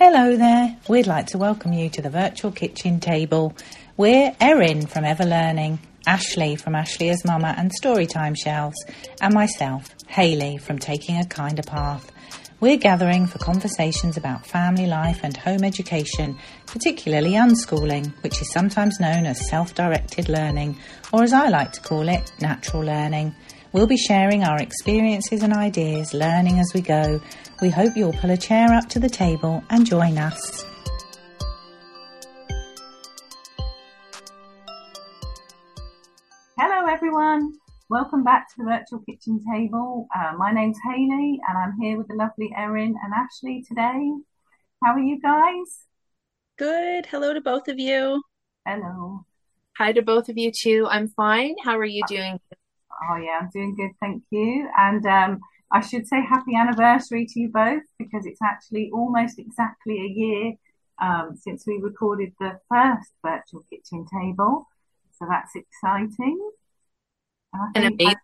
Hello there. We'd like to welcome you to the virtual kitchen table. We're Erin from Ever Learning, Ashley from Ashley as Mama and Storytime Shelves, and myself, Hayley from Taking a Kinder Path. We're gathering for conversations about family life and home education, particularly unschooling, which is sometimes known as self directed learning, or as I like to call it, natural learning. We'll be sharing our experiences and ideas, learning as we go. We hope you'll pull a chair up to the table and join us. Hello, everyone. Welcome back to the virtual kitchen table. Uh, my name's Hayley, and I'm here with the lovely Erin and Ashley today. How are you guys? Good. Hello to both of you. Hello. Hi to both of you too. I'm fine. How are you doing? Oh, yeah, I'm doing good, thank you. And um, I should say happy anniversary to you both because it's actually almost exactly a year um, since we recorded the first virtual kitchen table. So that's exciting. And amazing.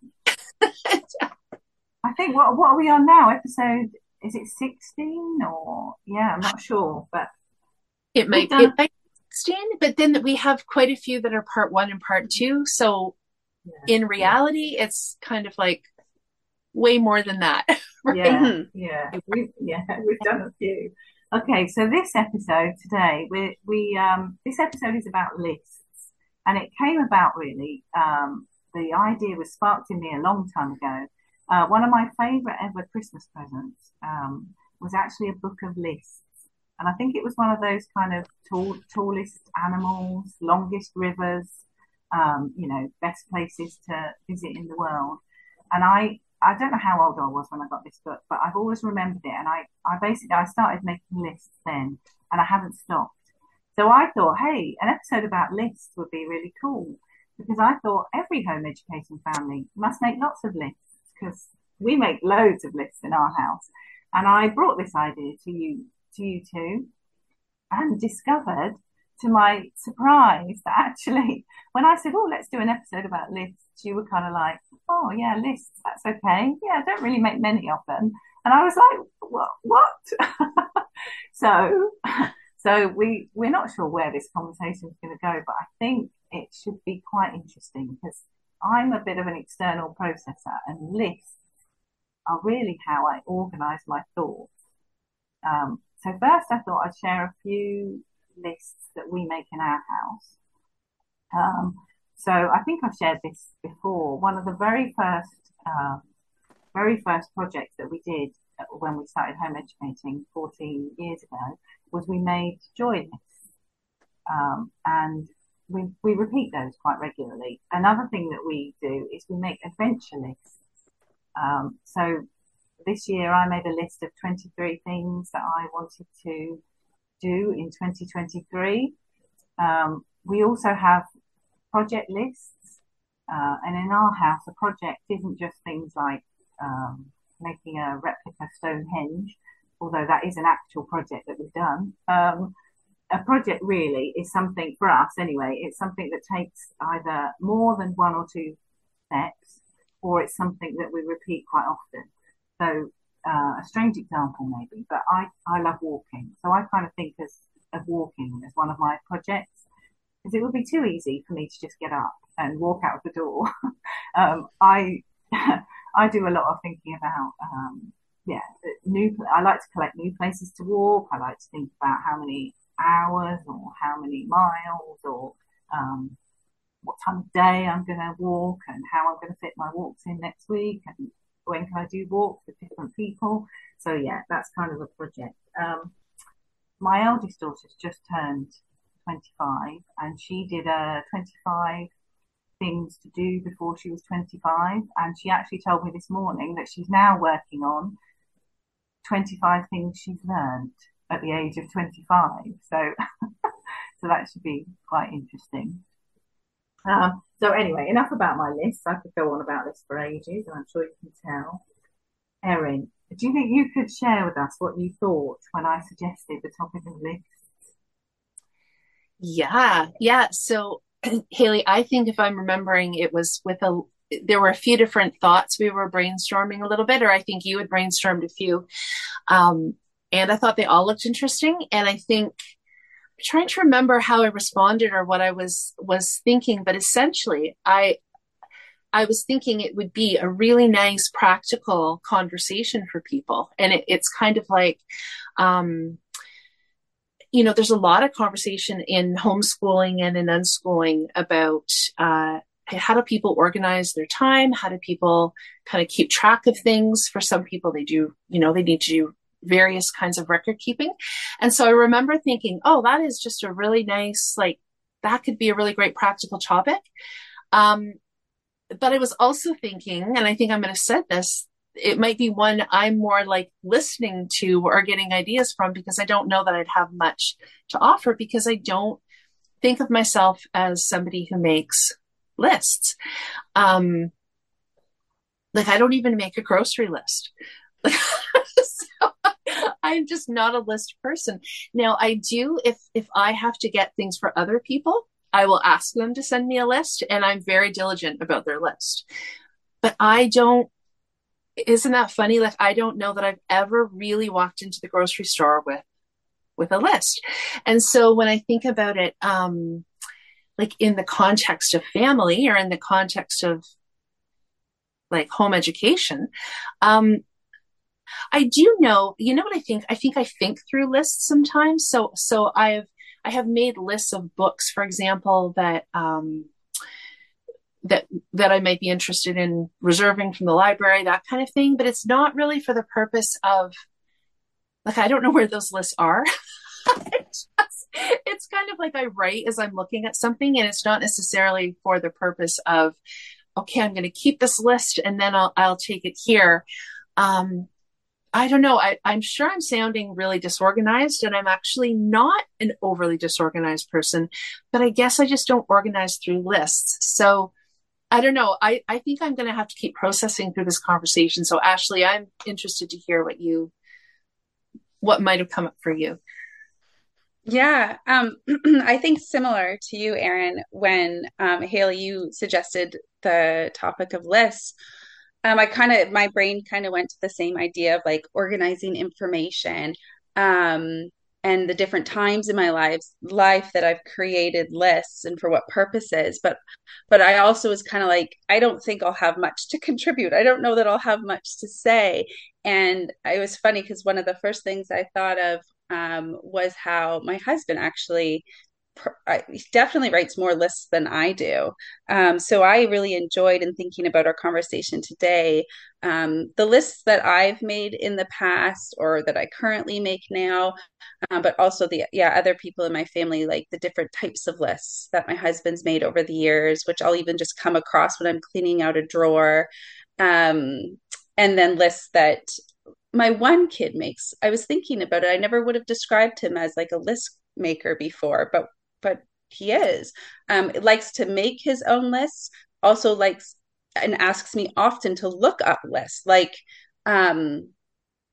I, I think what what are we on now? Episode is it 16 or yeah, I'm not sure, but it might done... it might be 16, but then we have quite a few that are part one and part two. So yeah. in reality, it's kind of like way more than that. Right? Yeah, yeah, we, yeah, we've done a few. Okay, so this episode today, we we um this episode is about lists, and it came about really. Um, the idea was sparked in me a long time ago. Uh, one of my favourite ever Christmas presents um, was actually a book of lists, and I think it was one of those kind of tall, tallest animals, longest rivers, um, you know, best places to visit in the world. And I, I don't know how old I was when I got this book, but I've always remembered it. And I, I basically, I started making lists then and I haven't stopped. So I thought, hey, an episode about lists would be really cool because I thought every home educating family must make lots of lists because we make loads of lists in our house. And I brought this idea to you, to you two and discovered to my surprise that actually when I said, Oh, let's do an episode about lists, you were kind of like, Oh yeah, lists, that's okay. Yeah, I don't really make many of them. And I was like, What what? so so we we're not sure where this conversation is gonna go, but I think it should be quite interesting because I'm a bit of an external processor and lists are really how I organize my thoughts. Um, so first I thought I'd share a few lists that we make in our house. Um, so I think I've shared this before. One of the very first, uh, very first projects that we did when we started home educating 14 years ago was we made joy lists. Um, and we, we repeat those quite regularly. Another thing that we do is we make adventure lists. Um, so this year I made a list of 23 things that I wanted to do in 2023. Um, we also have project lists, uh, and in our house, a project isn't just things like um, making a replica Stonehenge, although that is an actual project that we've done. Um, a project really is something for us anyway. It's something that takes either more than one or two steps, or it's something that we repeat quite often. So uh, a strange example maybe, but I, I love walking. So I kind of think as, of walking as one of my projects because it would be too easy for me to just get up and walk out of the door. um, I, I do a lot of thinking about, um, yeah, new, I like to collect new places to walk. I like to think about how many hours or how many miles or, um, what time of day I'm going to walk and how I'm going to fit my walks in next week and when can I do walks with different people. So yeah, that's kind of a project. Um, my eldest daughter's just turned 25 and she did a 25 things to do before she was 25 and she actually told me this morning that she's now working on 25 things she's learned at the age of 25 so so that should be quite interesting um, so anyway, enough about my list. I could go on about this for ages, and I'm sure you can tell. Erin, do you think you could share with us what you thought when I suggested the topic of lists? Yeah, yeah. So, Hayley, I think if I'm remembering, it was with a. There were a few different thoughts we were brainstorming a little bit, or I think you had brainstormed a few. Um, and I thought they all looked interesting. And I think trying to remember how I responded or what I was was thinking, but essentially, I I was thinking it would be a really nice, practical conversation for people, and it, it's kind of like. Um, you know, there's a lot of conversation in homeschooling and in unschooling about uh, how do people organize their time? How do people kind of keep track of things? For some people, they do, you know, they need to do various kinds of record keeping. And so I remember thinking, oh, that is just a really nice, like, that could be a really great practical topic. Um, but I was also thinking, and I think I'm going to set this, it might be one I'm more like listening to or getting ideas from because I don't know that I'd have much to offer because I don't think of myself as somebody who makes lists. Um, like I don't even make a grocery list. I'm just not a list person. Now I do if if I have to get things for other people, I will ask them to send me a list and I'm very diligent about their list. But I don't isn't that funny? Like I don't know that I've ever really walked into the grocery store with with a list. And so when I think about it, um, like in the context of family or in the context of like home education, um, I do know, you know what I think? I think I think through lists sometimes. So, so I've, I have made lists of books, for example, that, um, that that I might be interested in reserving from the library, that kind of thing. But it's not really for the purpose of like I don't know where those lists are. it's, kind of like I write as I'm looking at something, and it's not necessarily for the purpose of okay, I'm going to keep this list and then I'll I'll take it here. Um, I don't know. I, I'm sure I'm sounding really disorganized, and I'm actually not an overly disorganized person, but I guess I just don't organize through lists. So I don't know. I, I think I'm going to have to keep processing through this conversation. So, Ashley, I'm interested to hear what you, what might have come up for you. Yeah, um, I think similar to you, Erin, when um, Hayley, you suggested the topic of lists. Um, I kind of, my brain kind of went to the same idea of like organizing information. Um, and the different times in my lives life that I've created lists and for what purposes but but I also was kind of like I don't think I'll have much to contribute I don't know that I'll have much to say and it was funny because one of the first things I thought of um, was how my husband actually definitely writes more lists than I do. Um, so I really enjoyed in thinking about our conversation today. Um, the lists that I've made in the past or that I currently make now, uh, but also the yeah other people in my family like the different types of lists that my husband's made over the years, which I'll even just come across when I'm cleaning out a drawer, um, and then lists that my one kid makes. I was thinking about it. I never would have described him as like a list maker before, but he is. Um, likes to make his own lists. Also likes and asks me often to look up lists. Like um,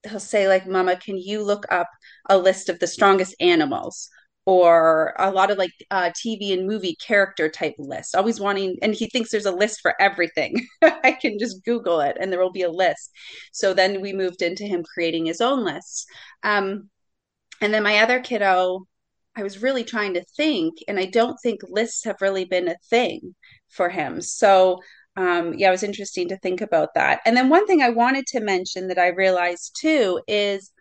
he'll say, like, "Mama, can you look up a list of the strongest animals?" Or a lot of like uh, TV and movie character type lists. Always wanting, and he thinks there's a list for everything. I can just Google it, and there will be a list. So then we moved into him creating his own lists. Um, and then my other kiddo I was really trying to think, and I don't think lists have really been a thing for him. So, um, yeah, it was interesting to think about that. And then one thing I wanted to mention that I realized too is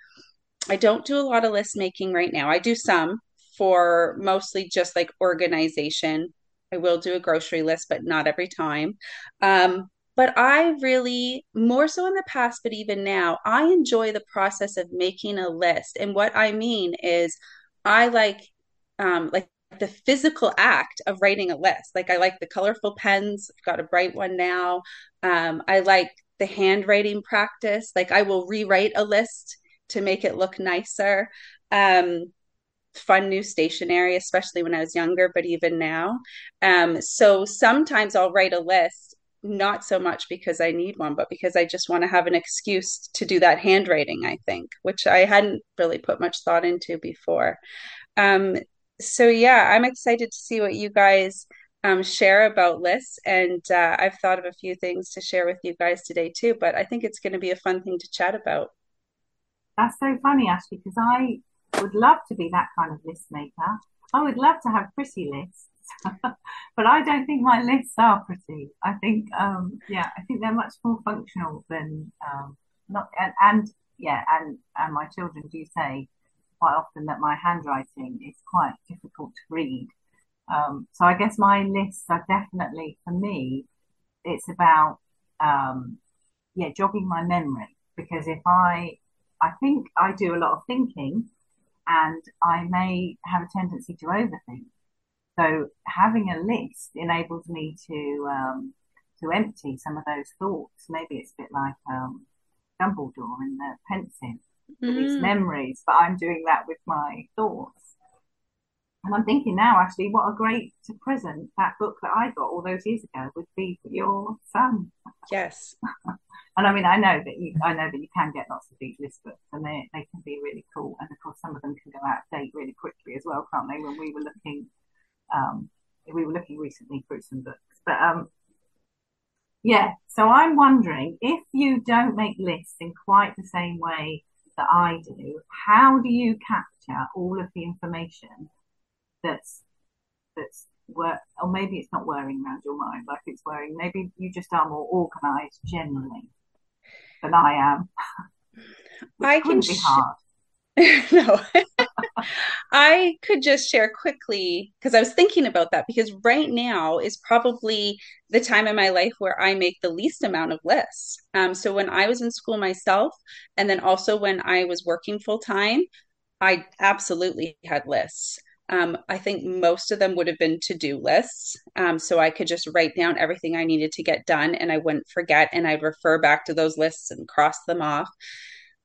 I don't do a lot of list making right now. I do some for mostly just like organization. I will do a grocery list, but not every time. Um, but I really, more so in the past, but even now, I enjoy the process of making a list. And what I mean is, I like um, like the physical act of writing a list. Like I like the colorful pens. I've got a bright one now. Um, I like the handwriting practice. Like I will rewrite a list to make it look nicer. Um, fun new stationery, especially when I was younger, but even now. Um, so sometimes I'll write a list, not so much because I need one, but because I just want to have an excuse to do that handwriting, I think, which I hadn't really put much thought into before. Um, so yeah, I'm excited to see what you guys um, share about lists, and uh, I've thought of a few things to share with you guys today too. But I think it's going to be a fun thing to chat about. that's so funny, Ashley, because I would love to be that kind of list maker. I would love to have pretty lists, but I don't think my lists are pretty. I think, um, yeah, I think they're much more functional than um, not. And, and yeah, and and my children do say quite often that my handwriting is quite difficult to read. Um, so I guess my lists are definitely for me. It's about um, yeah, jogging my memory because if I I think I do a lot of thinking and I may have a tendency to overthink. So having a list enables me to um, to empty some of those thoughts. Maybe it's a bit like um, Dumbledore in the Pensieve, mm. these memories, but I'm doing that with my thoughts. And I'm thinking now, actually, what a great present that book that I got all those years ago would be for your son. Yes. and I mean, I know that you, I know that you can get lots of these list books, and they they can be really cool. And of course, some of them can go out of date really quickly as well, can't they? When we were looking, um, we were looking recently through some books, but um, yeah. So I'm wondering if you don't make lists in quite the same way that I do, how do you capture all of the information? that's that's work or maybe it's not whirring around your mind like it's whirring maybe you just are more organized generally than i am i can be hard no i could just share quickly because i was thinking about that because right now is probably the time in my life where i make the least amount of lists um, so when i was in school myself and then also when i was working full time i absolutely had lists um, I think most of them would have been to do lists. Um, so I could just write down everything I needed to get done and I wouldn't forget and I'd refer back to those lists and cross them off.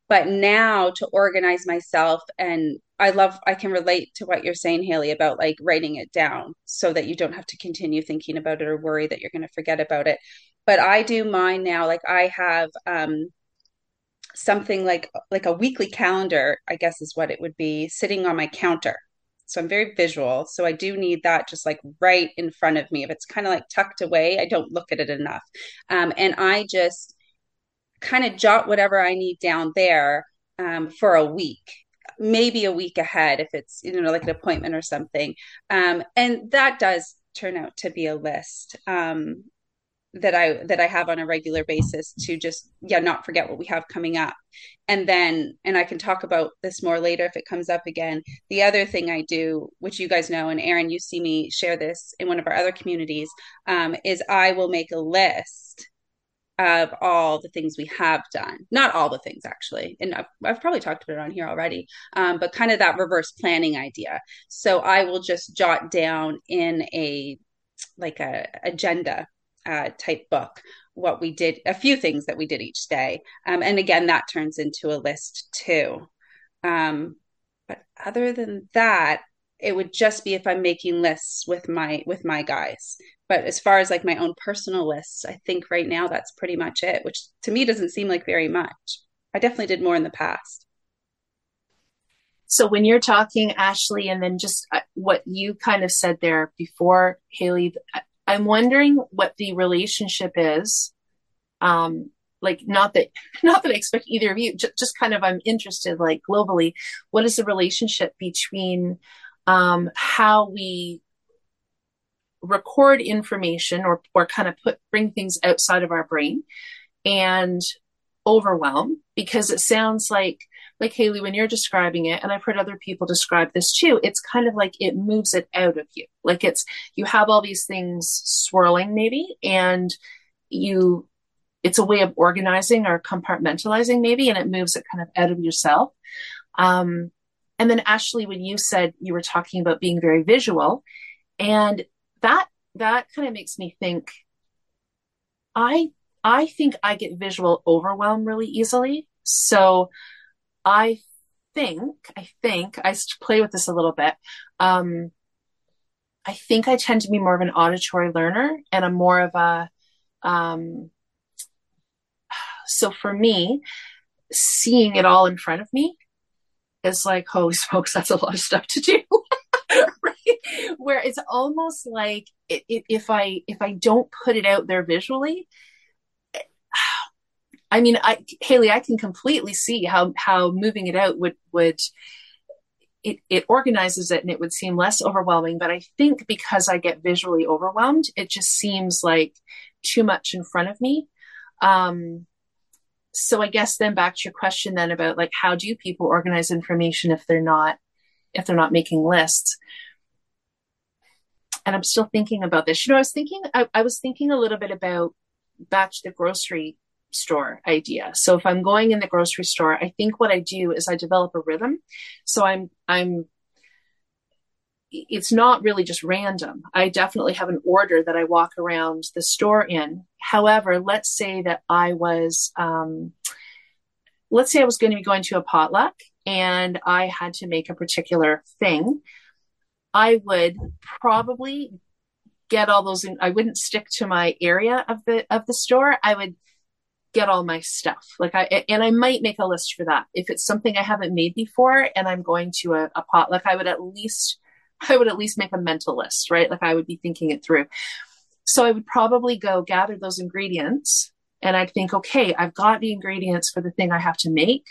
But now to organize myself and I love, I can relate to what you're saying, Hayley, about like writing it down so that you don't have to continue thinking about it or worry that you're going to forget about it. But I do mine now. Like I have, um, something like like a weekly calendar i guess is what it would be sitting on my counter so I'm very visual. So I do need that just like right in front of me. If it's kind of like tucked away, I don't look at it enough. Um, and I just kind of jot whatever I need down there um, for a week maybe a week ahead if it's you know like an appointment or something um, and that does turn out to be a list um, that I that I have on a regular basis to just yeah not forget what we have coming up. And then and I can talk about this more later if it comes up again. The other thing I do, which you guys know, and Erin, you see me share this in one of our other communities, um, is I will make a list of all the things we have done. Not all the things actually, and I've, I've probably talked about it on here already, um, but kind of that reverse planning idea. So I will just jot down in a like a agenda uh, type book what we did a few things that we did each day um, and again that turns into a list too um, but other than that it would just be if i'm making lists with my with my guys. But as far as like my own personal lists i think right now that's pretty much it which to me doesn't seem like very much. I definitely did more in the past. So when you're talking ashley and then just uh, what you kind of said there before hayley I'm wondering what the relationship is. Um, like not that not that I expect either of you, just, just kind of I'm interested like globally, what is the relationship between um, how we record information or or kind of put bring things outside of our brain and overwhelm because it sounds like like Hayley, when you're describing it, and I've heard other people describe this too, it's kind of like it moves it out of you. Like it's, you have all these things swirling maybe, and you, it's a way of organizing or compartmentalizing maybe, and it moves it kind of out of yourself. Um, and then Ashley, when you said you were talking about being very visual, and that, that kind of makes me think, I, I think I get visual overwhelm really easily. So I think, I think I play with this a little bit. Um, I think I tend to be more of an auditory learner and I'm more of a, um, so for me, seeing it all in front of me is like, holy smokes, that's a lot of stuff to do. right? Where it's almost like it, it, if I if I don't put it out there visually, I mean, I, Hayley, I can completely see how how moving it out would would it, it organizes it and it would seem less overwhelming. But I think because I get visually overwhelmed, it just seems like too much in front of me. Um, so I guess then back to your question then about like how do people organize information if they're not if they're not making lists? And I'm still thinking about this. You know, I was thinking I, I was thinking a little bit about back to the grocery store idea. So if I'm going in the grocery store, I think what I do is I develop a rhythm. So I'm I'm it's not really just random. I definitely have an order that I walk around the store in. However, let's say that I was um, let's say I was going to be going to a potluck and I had to make a particular thing. I would probably get all those in, I wouldn't stick to my area of the of the store. I would get all my stuff. Like I, and I might make a list for that. If it's something I haven't made before and I'm going to a, a potluck, I would at least, I would at least make a mental list, right? Like I would be thinking it through. So I would probably go gather those ingredients and I'd think, okay, I've got the ingredients for the thing I have to make.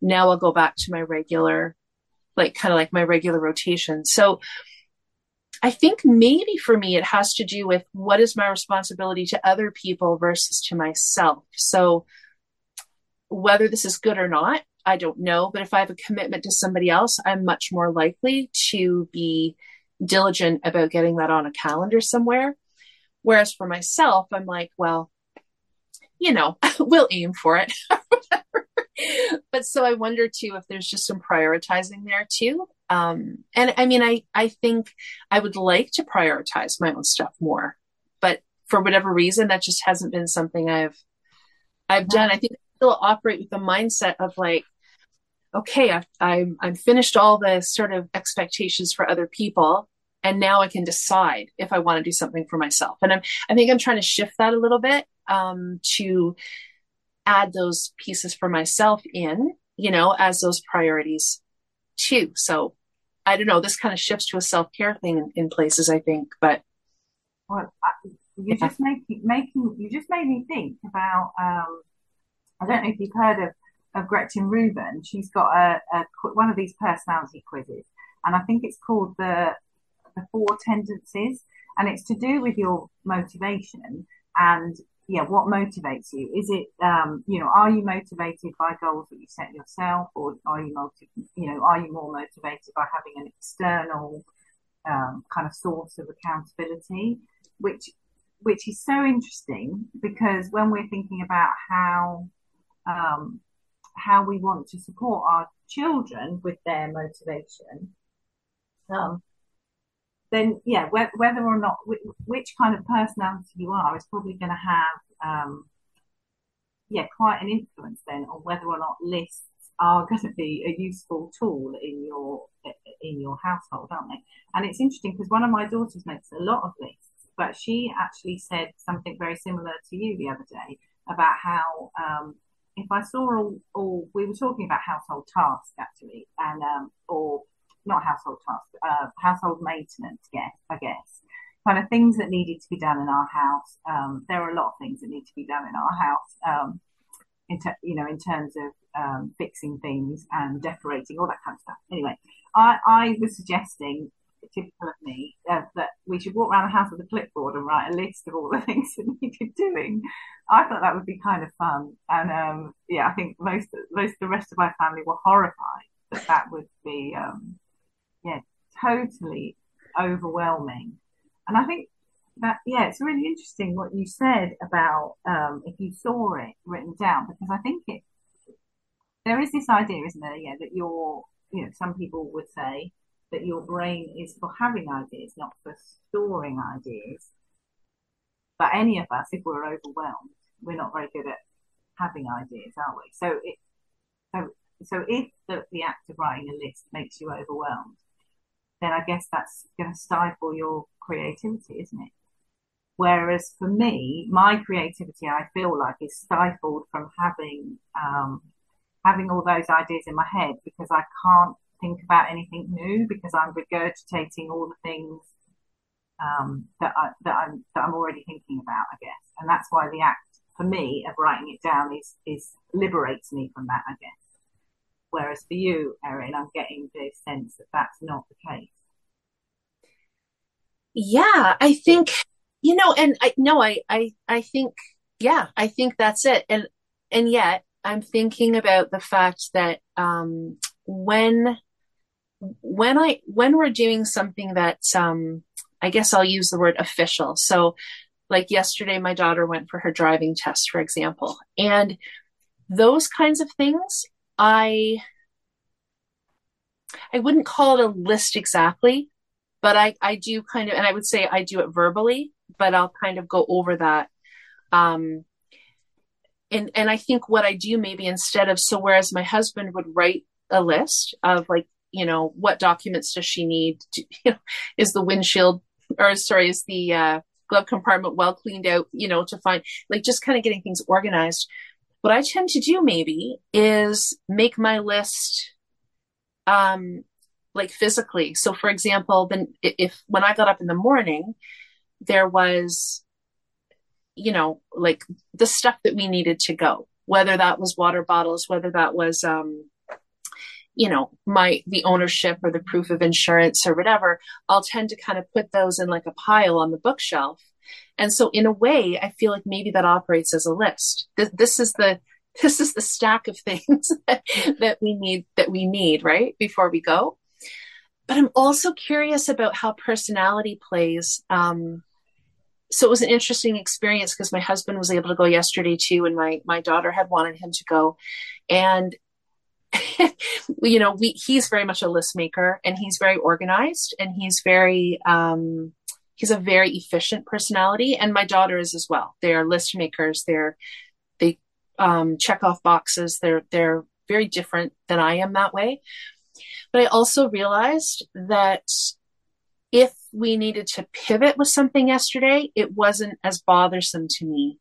Now I'll go back to my regular, like kind of like my regular rotation. So I think maybe for me, it has to do with what is my responsibility to other people versus to myself. So, whether this is good or not, I don't know. But if I have a commitment to somebody else, I'm much more likely to be diligent about getting that on a calendar somewhere. Whereas for myself, I'm like, well, you know, we'll aim for it. but so I wonder too if there's just some prioritizing there too. Um, and I mean, I, I think I would like to prioritize my own stuff more, but for whatever reason, that just hasn't been something I've, I've done. I think I still operate with the mindset of like, okay, I, I'm, I'm finished all the sort of expectations for other people. And now I can decide if I want to do something for myself. And I'm, I think I'm trying to shift that a little bit, um, to add those pieces for myself in, you know, as those priorities too. So I don't know, this kind of shifts to a self care thing in, in, places, I think, but. Well, you just making, making, you just made me think about, um, I don't know if you've heard of, of Gretchen Rubin. She's got a, a, one of these personality quizzes, and I think it's called the the four tendencies, and it's to do with your motivation and yeah, what motivates you? Is it, um, you know, are you motivated by goals that you set yourself, or are you motiv- you know, are you more motivated by having an external um, kind of source of accountability, which which is so interesting because when we're thinking about how um, how we want to support our children with their motivation, um, then yeah, wh- whether or not which kind of personality you are is probably going to have um, yeah quite an influence then on whether or not lists are going to be a useful tool in your in your household, aren't they? And it's interesting because one of my daughters makes a lot of lists, but she actually said something very similar to you the other day about how um, if I saw all, all we were talking about household tasks actually, and um, or not household tasks, uh, household maintenance, guess, I guess, kind of things that needed to be done in our house. Um, there are a lot of things that need to be done in our house, um, in ter- you know, in terms of um, fixing things and decorating, all that kind of stuff. Anyway, I, I was suggesting, typical of me, uh, that we should walk around the house with a clipboard and write a list of all the things that needed doing. I thought that would be kind of fun, and um, yeah, I think most most the rest of my family were horrified that that would be um, yeah, totally overwhelming. And I think that, yeah, it's really interesting what you said about um, if you saw it written down, because I think it, there is this idea, isn't there? Yeah, that you're, you know, some people would say that your brain is for having ideas, not for storing ideas. But any of us, if we're overwhelmed, we're not very good at having ideas, are we? So it, so, so if the, the act of writing a list makes you overwhelmed, then I guess that's going to stifle your creativity, isn't it? Whereas for me, my creativity, I feel like is stifled from having, um, having all those ideas in my head because I can't think about anything new because I'm regurgitating all the things, um, that I, that I'm, that I'm already thinking about, I guess. And that's why the act for me of writing it down is is liberates me from that, I guess. Whereas for you, Erin, I'm getting the sense that that's not the case. Yeah, I think you know, and I no, I I I think yeah, I think that's it. And and yet I'm thinking about the fact that um, when when I when we're doing something that's um, I guess I'll use the word official. So like yesterday my daughter went for her driving test for example. And those kinds of things I I wouldn't call it a list exactly, but I I do kind of and I would say I do it verbally, but I'll kind of go over that um and and I think what I do maybe instead of so whereas my husband would write a list of like you know what documents does she need to, you know, is the windshield or sorry is the uh, glove compartment well cleaned out you know to find like just kind of getting things organized. What I tend to do maybe is make my list um like physically. So for example then if when I got up in the morning there was you know, like the stuff that we needed to go, whether that was water bottles, whether that was, um, you know, my, the ownership or the proof of insurance or whatever, I'll tend to kind of put those in like a pile on the bookshelf. And so in a way, I feel like maybe that operates as a list. This, this is the, this is the stack of things that, that we need, that we need, right? Before we go. But I'm also curious about how personality plays, um, so it was an interesting experience because my husband was able to go yesterday too, and my my daughter had wanted him to go, and you know we he's very much a list maker and he's very organized and he's very um, he's a very efficient personality. And my daughter is as well. They are list makers. They're they um, check off boxes. They're they're very different than i am that way. But i also realized that if we needed to pivot with something yesterday, it wasn't as bothersome to me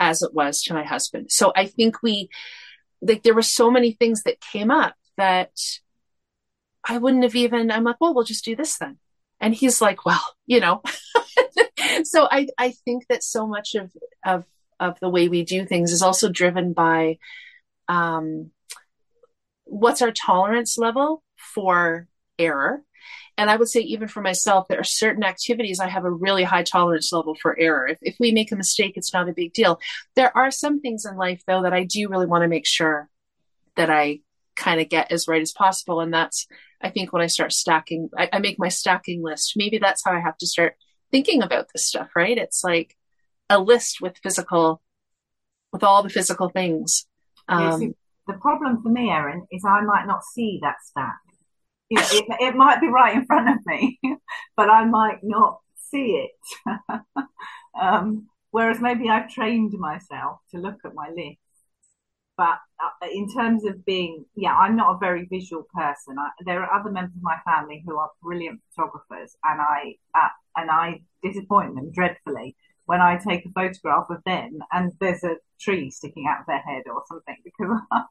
as it was to my husband. So I think we, like, there were so many things that came up that I wouldn't have even, I'm like, well, we'll just do this then. And he's like, well, you know. so I, I think that so much of, of, of the way we do things is also driven by um, what's our tolerance level for error and I would say, even for myself, there are certain activities I have a really high tolerance level for error. If, if we make a mistake, it's not a big deal. There are some things in life, though, that I do really want to make sure that I kind of get as right as possible. And that's, I think, when I start stacking, I, I make my stacking list. Maybe that's how I have to start thinking about this stuff, right? It's like a list with physical, with all the physical things. Um, yes, the problem for me, Erin, is I might not see that stack you know, it, it might be right in front of me, but I might not see it. um, whereas maybe I've trained myself to look at my list. But uh, in terms of being, yeah, I'm not a very visual person. I, there are other members of my family who are brilliant photographers, and I uh, and I disappoint them dreadfully when I take a photograph of them and there's a tree sticking out of their head or something because I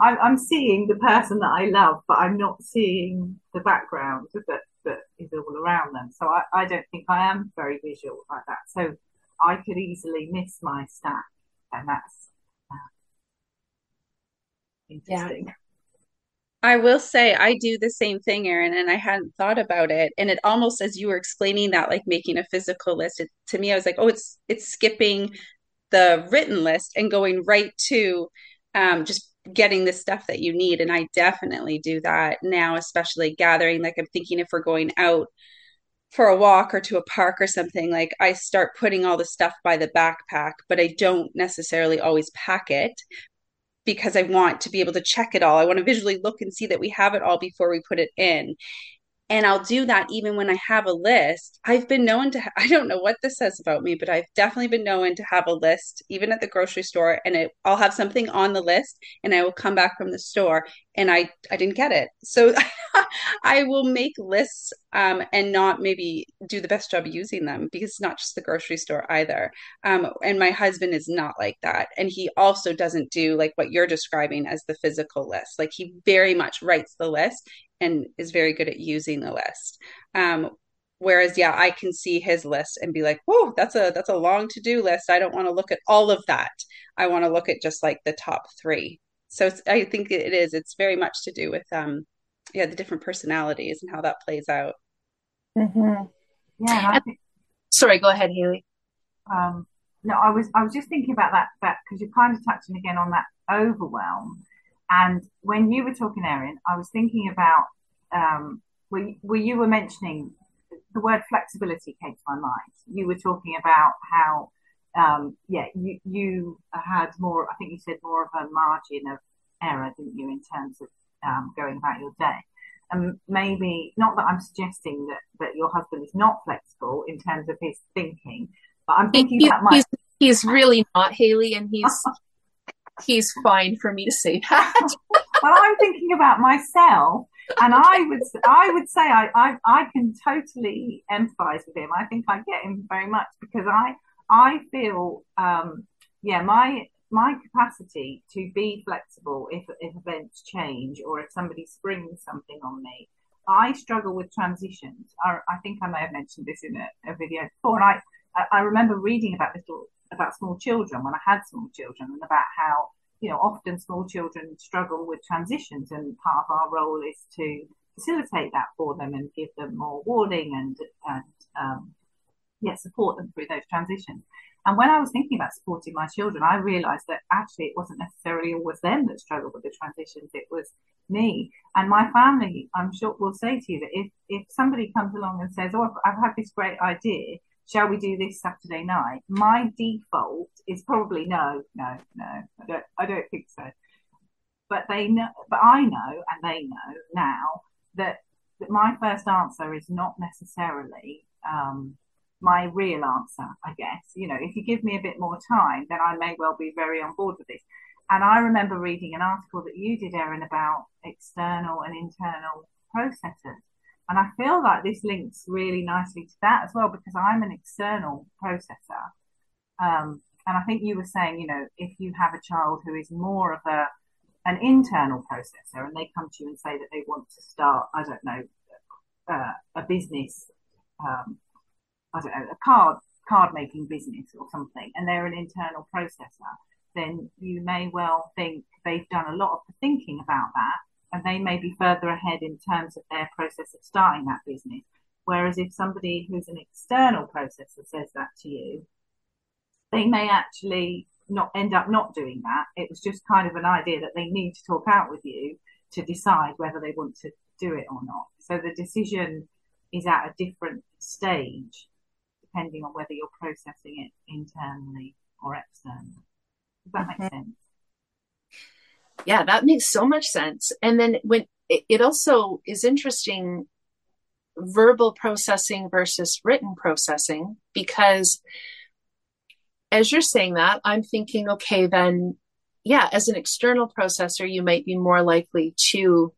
I'm, I'm seeing the person that I love, but I'm not seeing the background that, that is all around them. So I, I don't think I am very visual like that. So I could easily miss my stack, and that's uh, interesting. Yeah. I will say I do the same thing, Erin, and I hadn't thought about it. And it almost, as you were explaining that, like making a physical list, it, to me, I was like, oh, it's it's skipping the written list and going right to um, just getting the stuff that you need. And I definitely do that now, especially gathering. Like I'm thinking if we're going out for a walk or to a park or something, like I start putting all the stuff by the backpack, but I don't necessarily always pack it because I want to be able to check it all. I want to visually look and see that we have it all before we put it in and I'll do that even when I have a list. I've been known to, ha- I don't know what this says about me, but I've definitely been known to have a list, even at the grocery store, and it, I'll have something on the list and I will come back from the store and I, I didn't get it. So I will make lists um, and not maybe do the best job using them because it's not just the grocery store either. Um, and my husband is not like that. And he also doesn't do like what you're describing as the physical list. Like he very much writes the list and is very good at using the list. Um, whereas yeah i can see his list and be like whoa that's a that's a long to-do list. I don't want to look at all of that. I want to look at just like the top three. So i think it is. It's very much to do with um yeah the different personalities and how that plays out. Mm-hmm. yeah think, sorry go ahead hayley. Um no i was i was just thinking about that that because you're kind of touching again on that overwhelm and when you were talking erin i was thinking about um where, where you were mentioning the word flexibility came to my mind. You were talking about how, um, yeah, you, you had more, I think you said more of a margin of error, didn't you, in terms of um, going about your day? And maybe, not that I'm suggesting that, that your husband is not flexible in terms of his thinking, but I'm thinking he, about my. He's, he's really not, Hayley, and he's. he's fine for me to say that. well, I'm thinking about myself and I would I would say I, I, I can totally empathize with him. I think I get him very much because I I feel um, yeah my my capacity to be flexible if if events change or if somebody springs something on me. I struggle with transitions. I, I think I may have mentioned this in a, a video before. And I I remember reading about little about small children when I had small children and about how you know, often small children struggle with transitions, and part of our role is to facilitate that for them and give them more warning and and um, yeah, support them through those transitions. And when I was thinking about supporting my children, I realised that actually it wasn't necessarily always them that struggled with the transitions; it was me and my family. I'm sure will say to you that if if somebody comes along and says, "Oh, I've, I've had this great idea," shall we do this Saturday night? My default is probably no, no, no. I don't, I don't think so. But they know, but I know, and they know now that, that my first answer is not necessarily um, my real answer. I guess you know, if you give me a bit more time, then I may well be very on board with this. And I remember reading an article that you did, Erin, about external and internal processors and I feel like this links really nicely to that as well because I'm an external processor. Um, and I think you were saying, you know, if you have a child who is more of a an internal processor and they come to you and say that they want to start, I don't know, uh, a business, um, I don't know, a card card making business or something, and they're an internal processor, then you may well think they've done a lot of the thinking about that and they may be further ahead in terms of their process of starting that business. Whereas if somebody who's an external processor says that to you, they may actually not end up not doing that. It was just kind of an idea that they need to talk out with you to decide whether they want to do it or not. So the decision is at a different stage depending on whether you're processing it internally or externally. Does that make mm-hmm. sense? Yeah that makes so much sense. And then when it, also is interesting verbal processing versus written processing because as you're saying that i'm thinking okay then yeah as an external processor you might be more likely to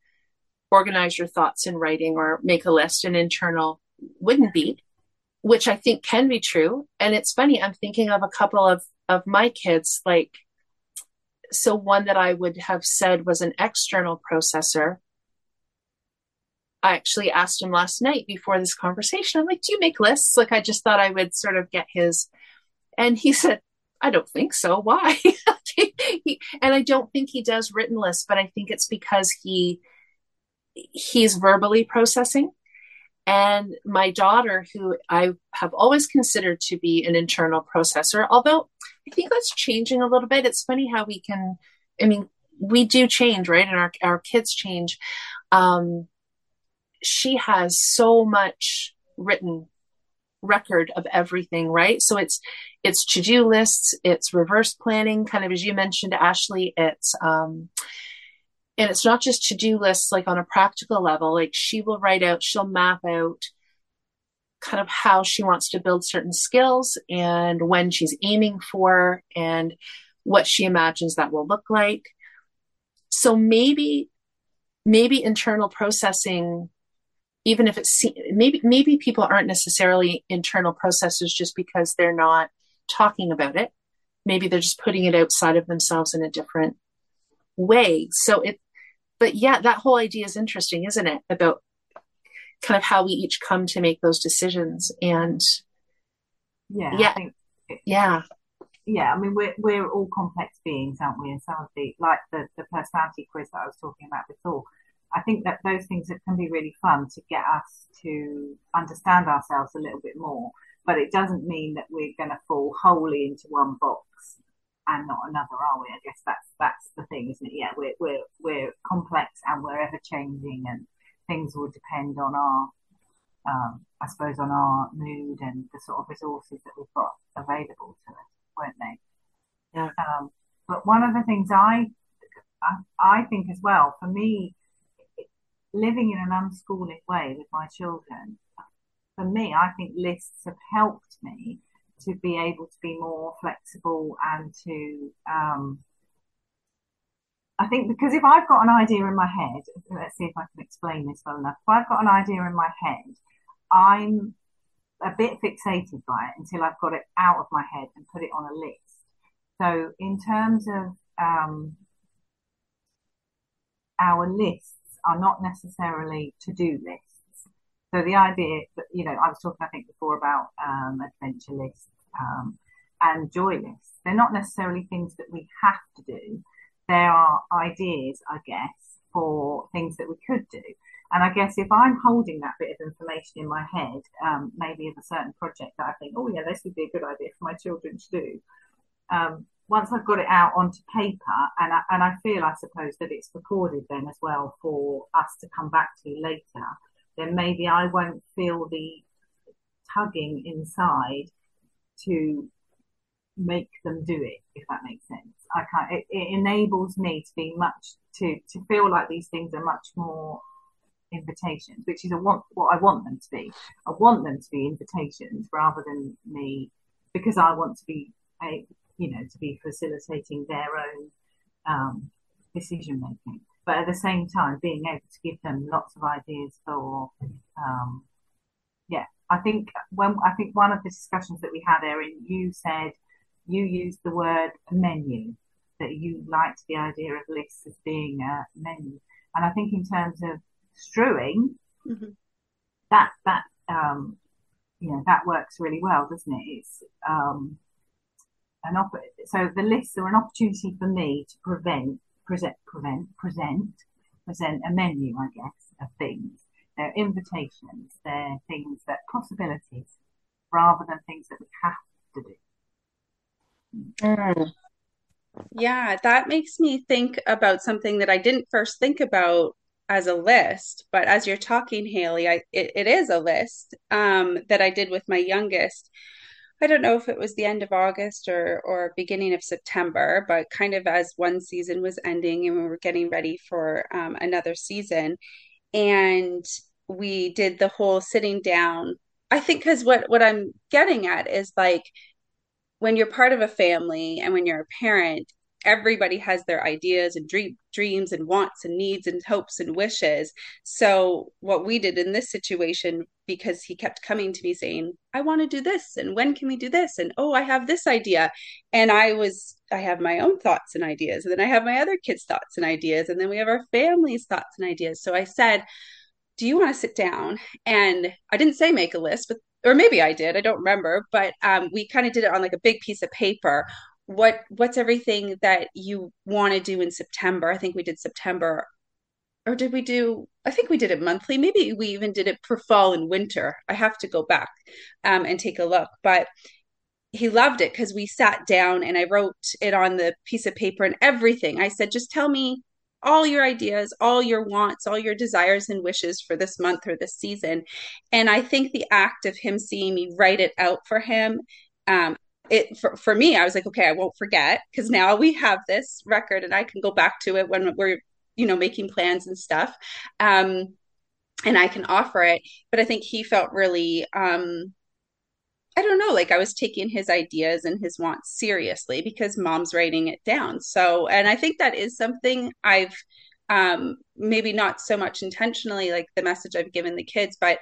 organize your thoughts in writing or make a list an internal wouldn't be which i think can be true. And it's funny i'm thinking of a couple of of my kids like so one that I would have said was an external processor. I actually asked him last night before this conversation. I'm like, "Do you make lists?" Like I just thought I would sort of get his, and he said, "I don't think so. Why?" and I don't think he does written lists, but I think it's because he he's verbally processing. And my daughter, who I have always considered to be an internal processor, although I think that's changing a little bit. It's funny how we can, I mean, we do change, right? And our, our kids change. Um, she has so much written record of everything, right? So it's, it's to-do lists, it's reverse planning, kind of as you mentioned, Ashley, it's, um, and it's not just to-do lists like on a practical level, like she will write out, she'll map out kind of how she wants to build certain skills and when she's aiming for and what she imagines that will look like. So maybe maybe internal processing even if it's maybe maybe people aren't necessarily internal processors just because they're not talking about it maybe they're just putting it outside of themselves in a different way so it but yeah that whole idea is interesting isn't it about kind of how we each come to make those decisions. And yeah, yeah, it, yeah, yeah. I mean, we're we're all complex beings, aren't we? And some of the like the the personality quiz that I was talking about before. I think that those things that can be really fun to get us to understand ourselves a little bit more. But it doesn't mean that we're going to fall wholly into one box and not another, are we? I guess that's that's the thing, isn't it? Yeah, we're we're we're complex and we're ever changing, and things will depend on our, um, I suppose, on our mood and the sort of resources that we've got available to us, won't they? Yeah. Um, but one of the things I, I I think as well, for me, living in an unschooling way with my children, for me, I think lists have helped me to be able to be more flexible and to um, I think because if I've got an idea in my head, let's see if I can explain this well enough. If I've got an idea in my head, I'm a bit fixated by it until I've got it out of my head and put it on a list. So in terms of um, our lists are not necessarily to-do lists. So the idea that, you know, I was talking, I think, before about um, adventure lists um, and joy lists. They're not necessarily things that we have to do. There are ideas, I guess, for things that we could do. And I guess if I'm holding that bit of information in my head, um, maybe of a certain project that I think, oh yeah, this would be a good idea for my children to do. Um, once I've got it out onto paper, and I, and I feel, I suppose, that it's recorded then as well for us to come back to later, then maybe I won't feel the tugging inside to make them do it, if that makes sense. I can't, it, it enables me to be much, to, to feel like these things are much more invitations, which is a want, what I want them to be. I want them to be invitations rather than me, because I want to be, a, you know, to be facilitating their own um, decision making but at the same time being able to give them lots of ideas for um, yeah i think when i think one of the discussions that we had erin you said you used the word menu that you liked the idea of lists as being a menu and i think in terms of strewing mm-hmm. that that um, you know that works really well doesn't it it's um, an op- so the lists are an opportunity for me to prevent present, prevent, present, present a menu, I guess, of things. They're invitations. They're things that possibilities, rather than things that we have to do. Mm. Yeah, that makes me think about something that I didn't first think about as a list, but as you're talking, Hayley, I it, it is a list um, that I did with my youngest. I don't know if it was the end of August or or beginning of September, but kind of as one season was ending and we were getting ready for um, another season, and we did the whole sitting down. I think because what what I'm getting at is like when you're part of a family and when you're a parent, everybody has their ideas and dream, dreams and wants and needs and hopes and wishes. So, what we did in this situation, because he kept coming to me saying, I want to do this, and when can we do this? And oh, I have this idea. And I was, I have my own thoughts and ideas. And then I have my other kids' thoughts and ideas. And then we have our family's thoughts and ideas. So, I said, do you want to sit down and i didn't say make a list but or maybe i did i don't remember but um, we kind of did it on like a big piece of paper what what's everything that you want to do in September? I think we did September or did we do I think we did it monthly. Maybe we even did it for fall and winter. I have to go back um, and take a look. But he loved it because we sat down and I wrote it on the piece of paper and everything. I said, just tell me all your ideas, all your wants, all your desires and wishes for this month or this season. And I think the act of him seeing me write it out for him um, it for, for me i was like okay i won't forget because now we have this record and i can go back to it when we're you know making plans and stuff um and i can offer it but i think he felt really um I don't know, like I was taking his ideas and his wants seriously because mom's writing it down. So, and I think that is something I've um, maybe not so much intentionally, like the message I've given the kids, but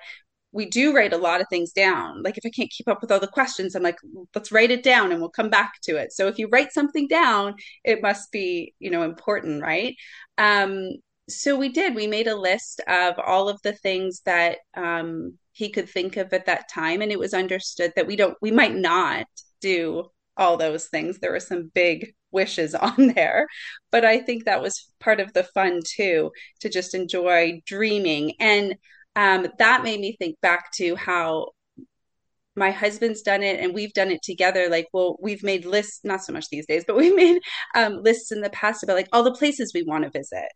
we do write a lot of things down. Like if I can't keep up with all the questions, I'm like, let's write it down and we'll come back to it. So if you write something down, it must be, you know, important, right? Um, so we did. We made a list of all of the things that um, he could think of at that time, and it was understood that we don't, we might not do all those things. There were some big wishes on there, but I think that was part of the fun too, to just enjoy dreaming. And um, that made me think back to how my husband's done it and we've done it together. Like well we've made lists not so much these days but we've made um, lists in the past about like all the places we want to visit.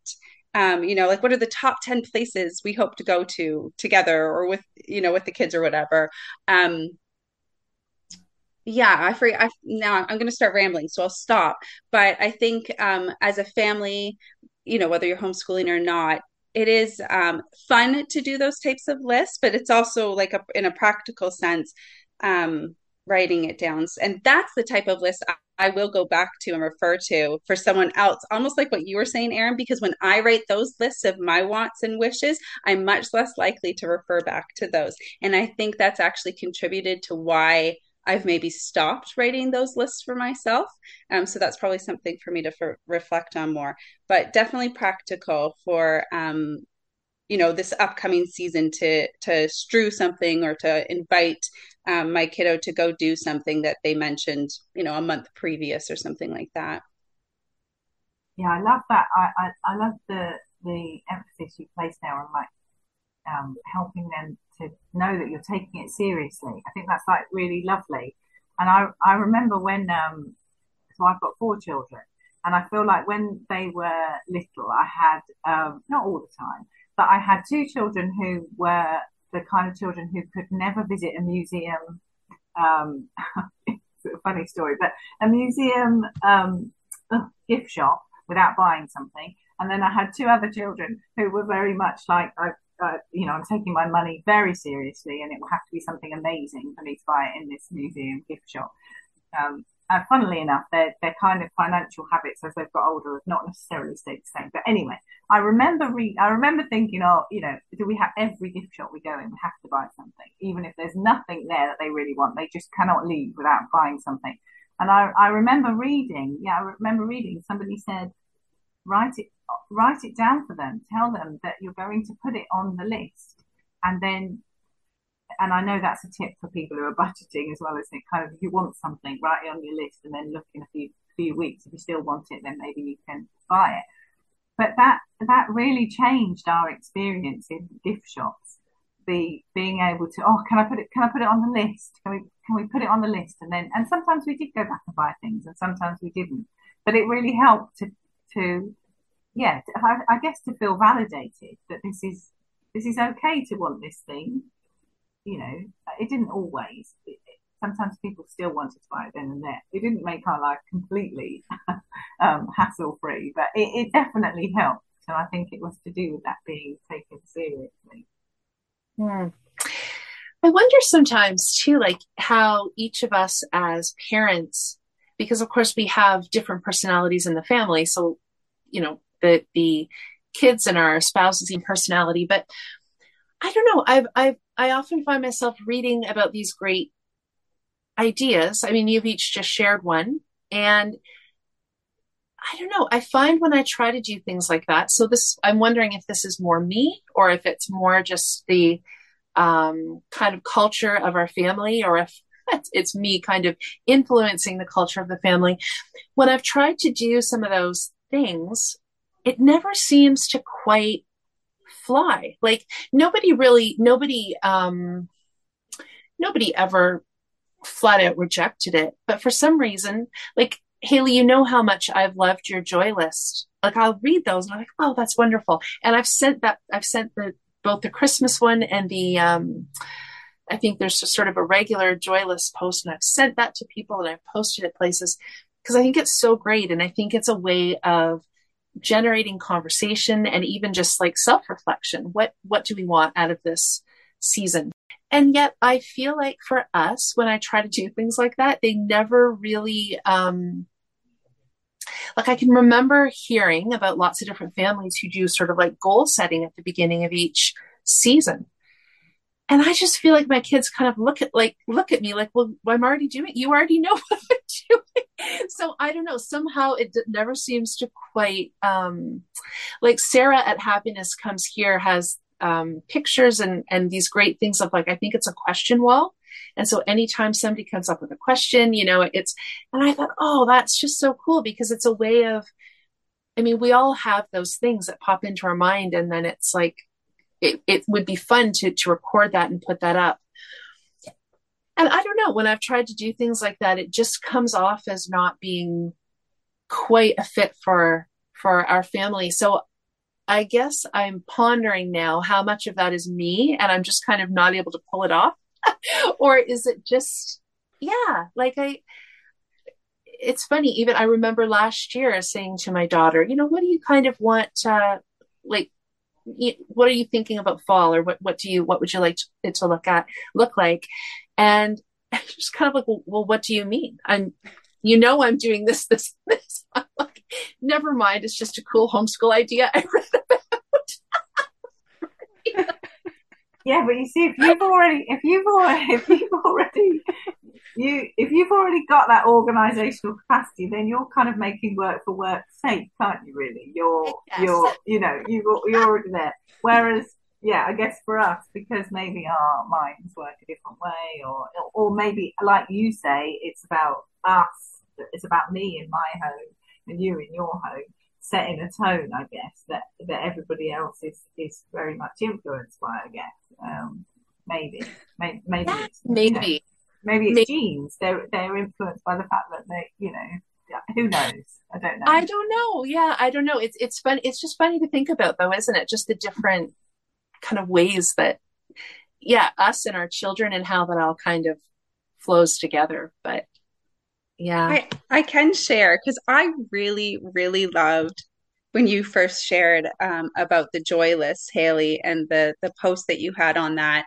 Um, you know like what are the top 10 places we hope to go to together or with you know with the kids or whatever. Um, yeah i free i now i'm going to start rambling so i'll stop. But i think um, as a family you know whether you're homeschooling or not it is um, fun to do those types of lists, but it's also like a, in a practical sense, um, writing it down. And that's the type of list I, I will go back to and refer to for someone else, almost like what you were saying, Erin, because when I write those lists of my wants and wishes, I'm much less likely to refer back to those. And I think that's actually contributed to why I've maybe stopped writing those lists for myself. Um, so that's probably something for me to f- reflect on more. But definitely practical for um, you know this upcoming season to to strew something or to invite um, my kiddo to go do something that they mentioned you know a month previous or something like that. Yeah, I love that. I I, I love the the emphasis you place there on like um, helping them to know that you're taking it seriously. I think that's like really lovely. And I, I remember when, um, so I've got four children, and I feel like when they were little, I had, um, not all the time, but I had two children who were the kind of children who could never visit a museum. Um, it's a funny story, but a museum um, gift shop without buying something. And then I had two other children who were very much like, I, uh, you know, I'm taking my money very seriously, and it will have to be something amazing for me to buy it in this museum gift shop. Um, and funnily enough, their their kind of financial habits as they've got older have not necessarily stayed the same. But anyway, I remember re- I remember thinking, oh, you know, do we have every gift shop we go in, we have to buy something, even if there's nothing there that they really want, they just cannot leave without buying something. And I, I remember reading, yeah, I remember reading somebody said, write it write it down for them. Tell them that you're going to put it on the list, and then, and I know that's a tip for people who are budgeting as well as it kind of if you want something, write it on your list, and then look in a few few weeks. If you still want it, then maybe you can buy it. But that that really changed our experience in gift shops. The being able to oh can I put it can I put it on the list? Can we can we put it on the list? And then and sometimes we did go back and buy things, and sometimes we didn't. But it really helped to to yeah, I, I guess to feel validated that this is this is okay to want this thing. You know, it didn't always. It, sometimes people still wanted to buy it then and there. It didn't make our life completely um, hassle free, but it, it, definitely helped. And I think it was to do with that being taken seriously. Hmm. I wonder sometimes too, like how each of us as parents, because of course we have different personalities in the family. So, you know, the the kids and our spouses and personality. But I don't know. I've I've I often find myself reading about these great ideas. I mean, you've each just shared one, and I don't know. I find when I try to do things like that. So this, I'm wondering if this is more me or if it's more just the um, kind of culture of our family, or if it's me kind of influencing the culture of the family. When I've tried to do some of those things, it never seems to quite fly. Like nobody really, nobody, um, nobody ever flat out rejected it. But for some reason, like Hayley, you know how much I've loved your joy list. Like I'll read those and I'm like, oh, that's wonderful. And I've sent that, I've sent the both the Christmas one and the um I think there's just sort of a regular joy list post and I've sent that to people and I've posted it places because I think it's so great and I think it's a way of generating conversation and even just like self-reflection. What what do we want out of this season? And yet i feel like for us when i try to do things like that they never really um like i can remember hearing about lots of different families who do sort of like goal setting at the beginning of each season and I just feel like my kids kind of look at like look at me like, well, I'm already doing. You already know what I'm doing. So I don't know. Somehow it never seems to quite um, like Sarah at Happiness Comes Here has um, pictures and and these great things of like I think it's a question wall. And so anytime somebody comes up with a question, you know, it's and I thought, oh, that's just so cool because it's a way of I mean, we all have those things that pop into our mind and then it's like it, it would be fun to to record that and put that up. And i don't know when i've tried to do things like that it just comes off as not being quite a fit for for our family. So i guess i'm pondering now how much of that is me and i'm just kind of not able to pull it off. Or is it just yeah like i it's funny even i remember last year saying to my daughter you know what do you kind of want uh like what are you thinking about fall or what, what do you what would you like it to look at look like? And just kind of like well, well, what do you mean? I'm you know i'm doing this this this. I'm like never mind. It's just a cool homeschool idea i read about yeah but you see if you've already if you've already if you've already you if you've already got that organizational capacity then you're kind of making work for work's sake can't you really? You're you're you know you you're already there. Whereas yeah i guess for us because maybe our minds work a different way or or maybe like you say it's about us it's about me in my home and you in your home setting a tone i guess that that everybody else is is very much influenced by i guess um maybe maybe maybe, maybe maybe it's maybe. genes. They're they're influenced by the fact that they, you know, who knows? I don't know. I don't know. Yeah, I don't know. It's it's fun. It's just funny to think about, though, isn't it? Just the different kind of ways that, yeah, us and our children and how that all kind of flows together. But yeah, I I can share because I really really loved when you first shared um, about the joy list, Hayley, and the the post that you had on that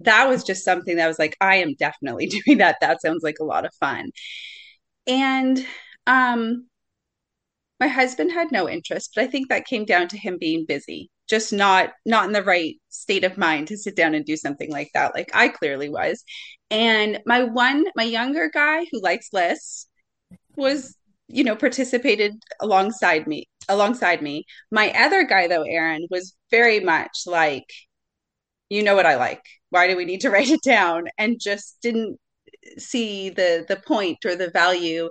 that was just something that was like, I am definitely doing that. That sounds like a lot of fun. And um, my husband had no interest, but I think that came down to him being busy, just not not in the right state of mind to sit down and do something like that. Like I clearly was. And my one, my younger guy who likes lists was, you know, participated alongside me, alongside me. My other guy though, Aaron, was very much like, you know what I like. Why do we need to write it down? And just didn't see the the point or the value.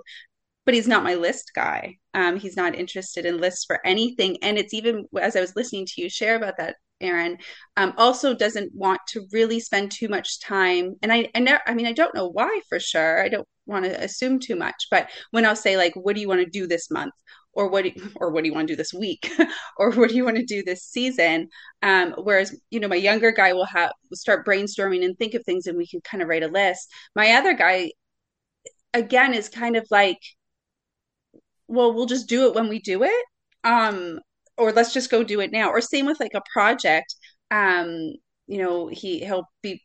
But he's not my list guy. Um, he's not interested in lists for anything. And it's even as i was listening to you share about that aaron um, also doesn't want to really spend too much time and i I, never, I mean i don't know why for sure i don't want to assume too much but when i'll say like what do you want to do this month? Or what do you, or what do you want to do this week? Or what do you want to do this season? Um, whereas you know my younger guy will have will start brainstorming and think of things and we can kind of write a list. My other guy again is kind of like well we'll just do it when we do it. Um or let's just go do it now. Or same with like a project um you know he he'll be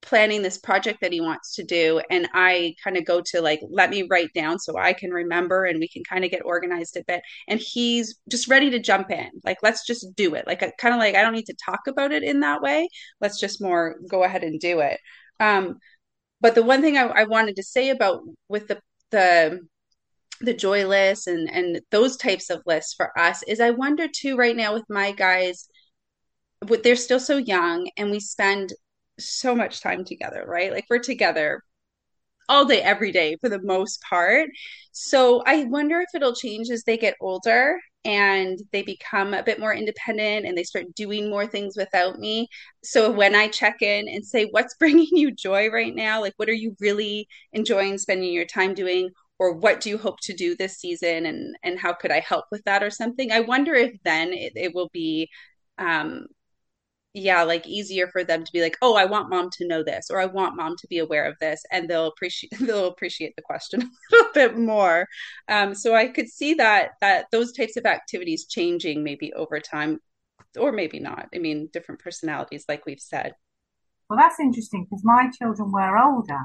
planning this project that he wants to do and i kind of go to like let me write down so i can remember and we can kind of get organized a bit. And he's just ready to jump in. Like let's just do it. Like kind of like i don't need to talk about it in that way. Let's just more go ahead and do it. Um but the one thing I, I wanted to say about with the the the joy list and and those types of lists for us is i wonder too right now with my guys they're still so young and we spend so much time together, right? Like we're together all day, every day for the most part. So I wonder if it'll change as they get older and they become a bit more independent and they start doing more things without me. So when I check in and say, What's bringing you joy right now? Like, what are you really enjoying spending your time doing? Or what do you hope to do this season? And, and how could I help with that or something? I wonder if then it, it will be um, yeah like easier for them to be like oh i want mom to know this or i want mom to be aware of this and they'll appreciate they'll appreciate the question a little bit more um, so i could see that that those types of activities changing maybe over time or maybe not i mean different personalities like we've said well that's interesting because my children were older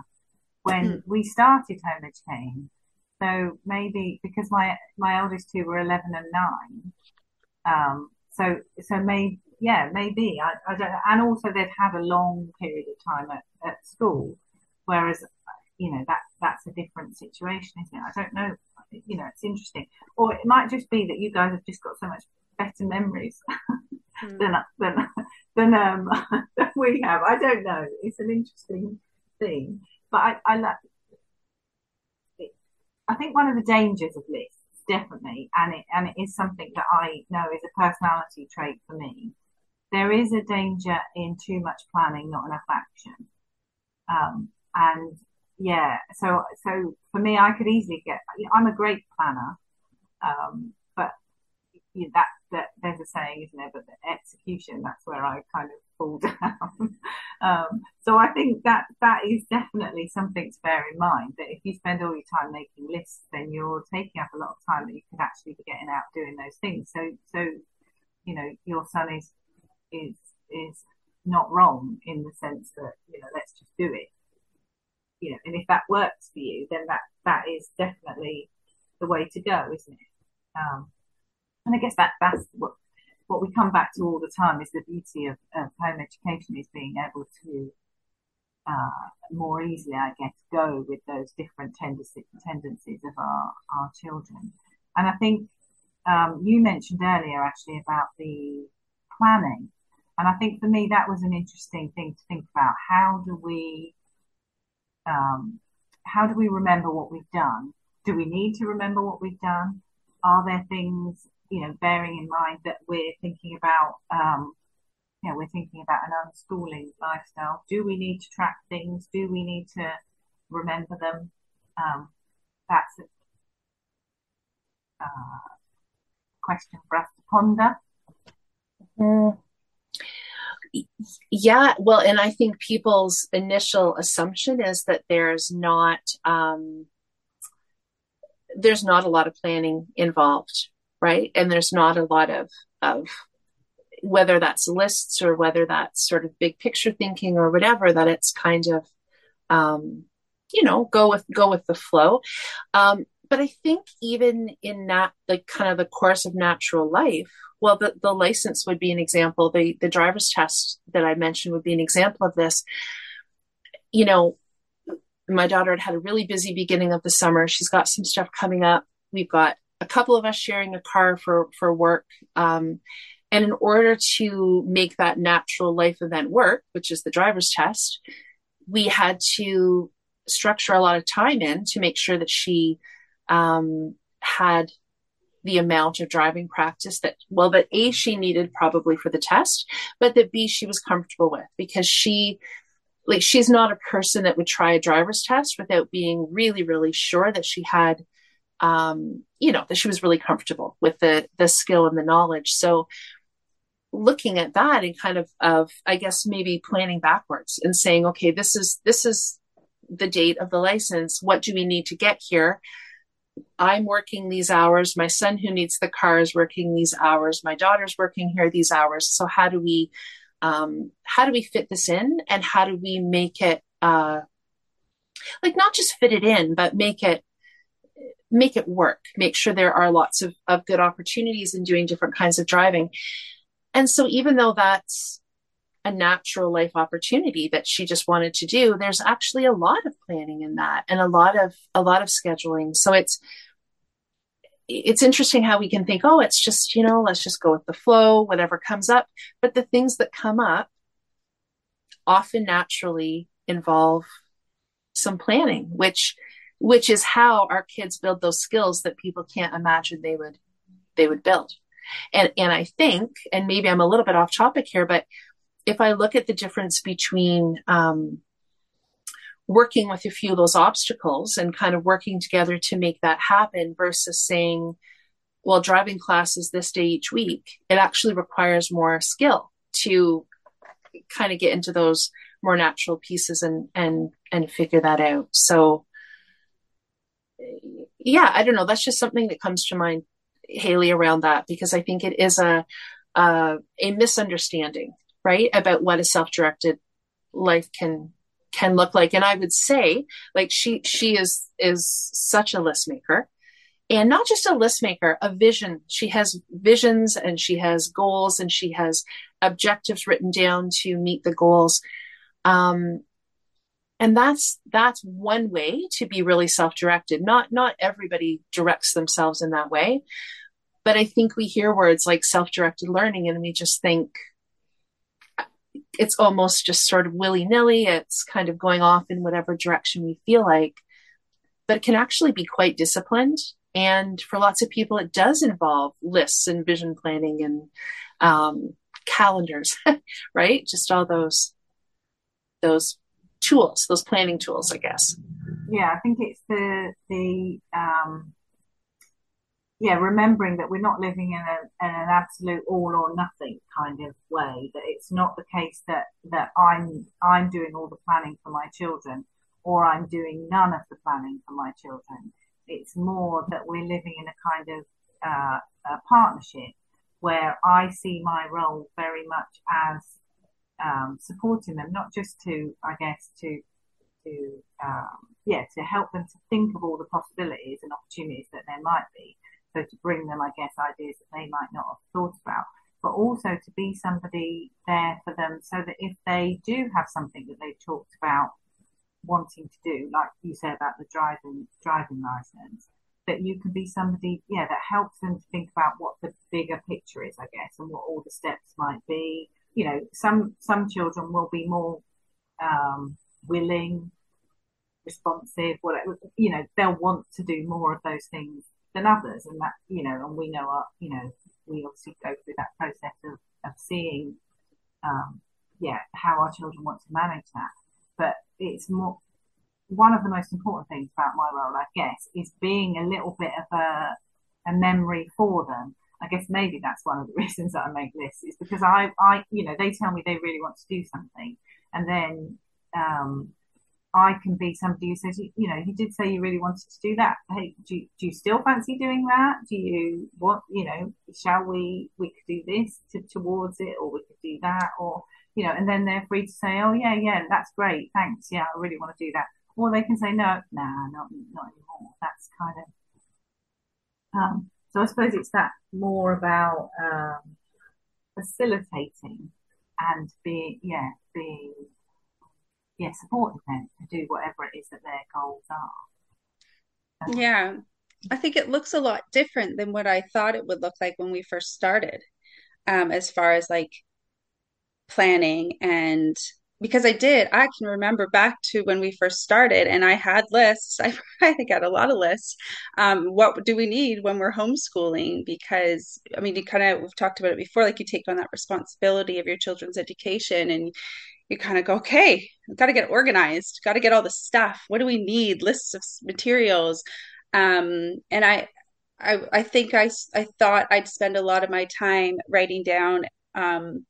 when mm. we started home educating so maybe because my my eldest two were 11 and 9 um, so so maybe yeah, maybe. I, I don't, and also they've had a long period of time at, at school, whereas, you know, that that's a different situation, isn't it? I don't know. You know, it's interesting. Or it might just be that you guys have just got so much better memories mm. than than than um than we have. I don't know. It's an interesting thing, but I I like. I think one of the dangers of lists definitely, and it and it is something that I know is a personality trait for me. There is a danger in too much planning, not enough action. Um, and yeah, so so for me, I could easily get. I'm a great planner, um, you know, that that there's a saying, isn't there? But the execution, that's where I kind of fall down. um, so I think that that is definitely something to bear in mind. That if you spend all your time making lists, then you're taking up a lot of time that you could actually be getting out doing those things. So so you know your son is is is not wrong in the sense that you know let's just do it. You know, and if that works for you, then that that is definitely the way to go, isn't it? Um, and I guess that that's what what we come back to all the time is the beauty of, of home education is being able to uh, more easily, I guess, go with those different tendencies, tendencies of our, our children. And I think um, you mentioned earlier actually about the planning. And I think for me, that was an interesting thing to think about. How do we, um, how do we remember what we've done? Do we need to remember what we've done? Are there things you know, bearing in mind that we're thinking about, um, you know, we're thinking about an unschooling lifestyle. Do we need to track things? Do we need to remember them? Um, that's a uh, question for us to ponder. Mm. Yeah, well, and I think people's initial assumption is that there's not um, there's not a lot of planning involved, right? And there's not a lot of of whether that's lists or whether that's sort of big picture thinking or whatever that it's kind of um, you know go with go with the flow. Um, but i think even in that like kind of the course of natural life well the, the license would be an example. The the driver's test that i mentioned would be an example of this. You know my daughter had had a really busy beginning of the summer. She's got some stuff coming up. We've got a couple of us sharing a car for for work um, and in order to make that natural life event work which is the driver's test we had to structure a lot of time in to make sure that she um, had the amount of driving practice that well that a she needed probably for the test but that b she was comfortable with because she like she's not a person that would try a driver's test without being really really sure that she had um, you know, that she was really comfortable with the the skill and the knowledge. So looking at that and kind of of I guess maybe planning backwards and saying, okay, this is this is the date of the license. What do we need to get here? I'm working these hours. My son who needs the car is working these hours. My daughter's working here these hours. So how do we um, how do we fit this in and how do we make it uh, like not just fit it in, but make it make it work, make sure there are lots of, of good opportunities in doing different kinds of driving. And so, even though that's a natural life opportunity that she just wanted to do, there's actually a lot of planning in that and a lot of a lot of scheduling. So it's it's interesting how we can think, oh, it's just, you know, let's just go with the flow, whatever comes up. But the things that come up often naturally involve some planning, which which is how our kids build those skills that people can't imagine they would they would build. And and i think and maybe i'm a little bit off topic here but if i look at the difference between um, working with a few of those obstacles and kind of working together to make that happen versus saying well driving classes this day each week it actually requires more skill to kind of get into those more natural pieces and and and figure that out. So yeah, I don't know. That's just something that comes to mind, Hayley, around that because I think it is a a, a misunderstanding, right, about what a self-directed life can can look like. And I would say, like she she is is such a list maker, and not just a list maker, a vision. She has visions and she has goals and she has objectives written down to meet the goals. Um, and that's that's one way to be really self-directed. Not not everybody directs themselves in that way, but I think we hear words like self-directed learning and we just think it's almost just sort of willy-nilly. It's kind of going off in whatever direction we feel like. But it can actually be quite disciplined. And for lots of people, it does involve lists and vision planning and um, calendars, right? Just all those those tools, those planning tools, I guess. Yeah, I think it's the the um, yeah, remembering that we're not living in, a, in an absolute all or nothing kind of way. That it's not the case that that I'm I'm doing all the planning for my children, or I'm doing none of the planning for my children. It's more that we're living in a kind of uh, a partnership where I see my role very much as um, supporting them, not just to, I guess, to to um, yeah, to help them to think of all the possibilities and opportunities that there might be, so to bring them, I guess, ideas that they might not have thought about, but also to be somebody there for them so that if they do have something that they've talked about wanting to do, like you said about the driving driving license, that you can be somebody, yeah, that helps them to think about what the bigger picture is, I guess, and what all the steps might be. You know, some some children will be more um, willing, responsive, whatever. You know, they'll want to do more of those things than others, and that you know, and we know our, you know, we obviously go through that process of of seeing, um, yeah, how our children want to manage that. But it's more one of the most important things about my role, I guess, is being a little bit of a a memory for them. I guess maybe that's one of the reasons that I make lists is because I, I, you know, they tell me they really want to do something, and then um, I can be somebody who says, you know, you did say you really wanted to do that. Hey, do you, do you still fancy doing that? Do you what, you know, shall we, we could do this to, towards it or we could do that or, you know, and then they're free to say, oh yeah, yeah, that's great. Thanks. Yeah, I really want to do that. Or they can say, no, nah, not, not anymore. That's kind of, um, so I suppose it's that more about, um, facilitating and being, yeah, being yeah, supporting them to do whatever it is that their goals are. Um, yeah, I think it looks a lot different than what I thought it would look like when we first started, um, as far as like planning and because I did, I can remember back to when we first started and I had lists. I, I got a lot of lists. Um, what do we need when we're homeschooling? Because, I mean, you kind of, we've talked about it before, like you take on that responsibility of your children's education and you kind of go, okay, got to get organized, got to get all the stuff. What do we need? Lists of materials. Um, and I, I, I think I, I thought I'd spend a lot of my time writing down, um,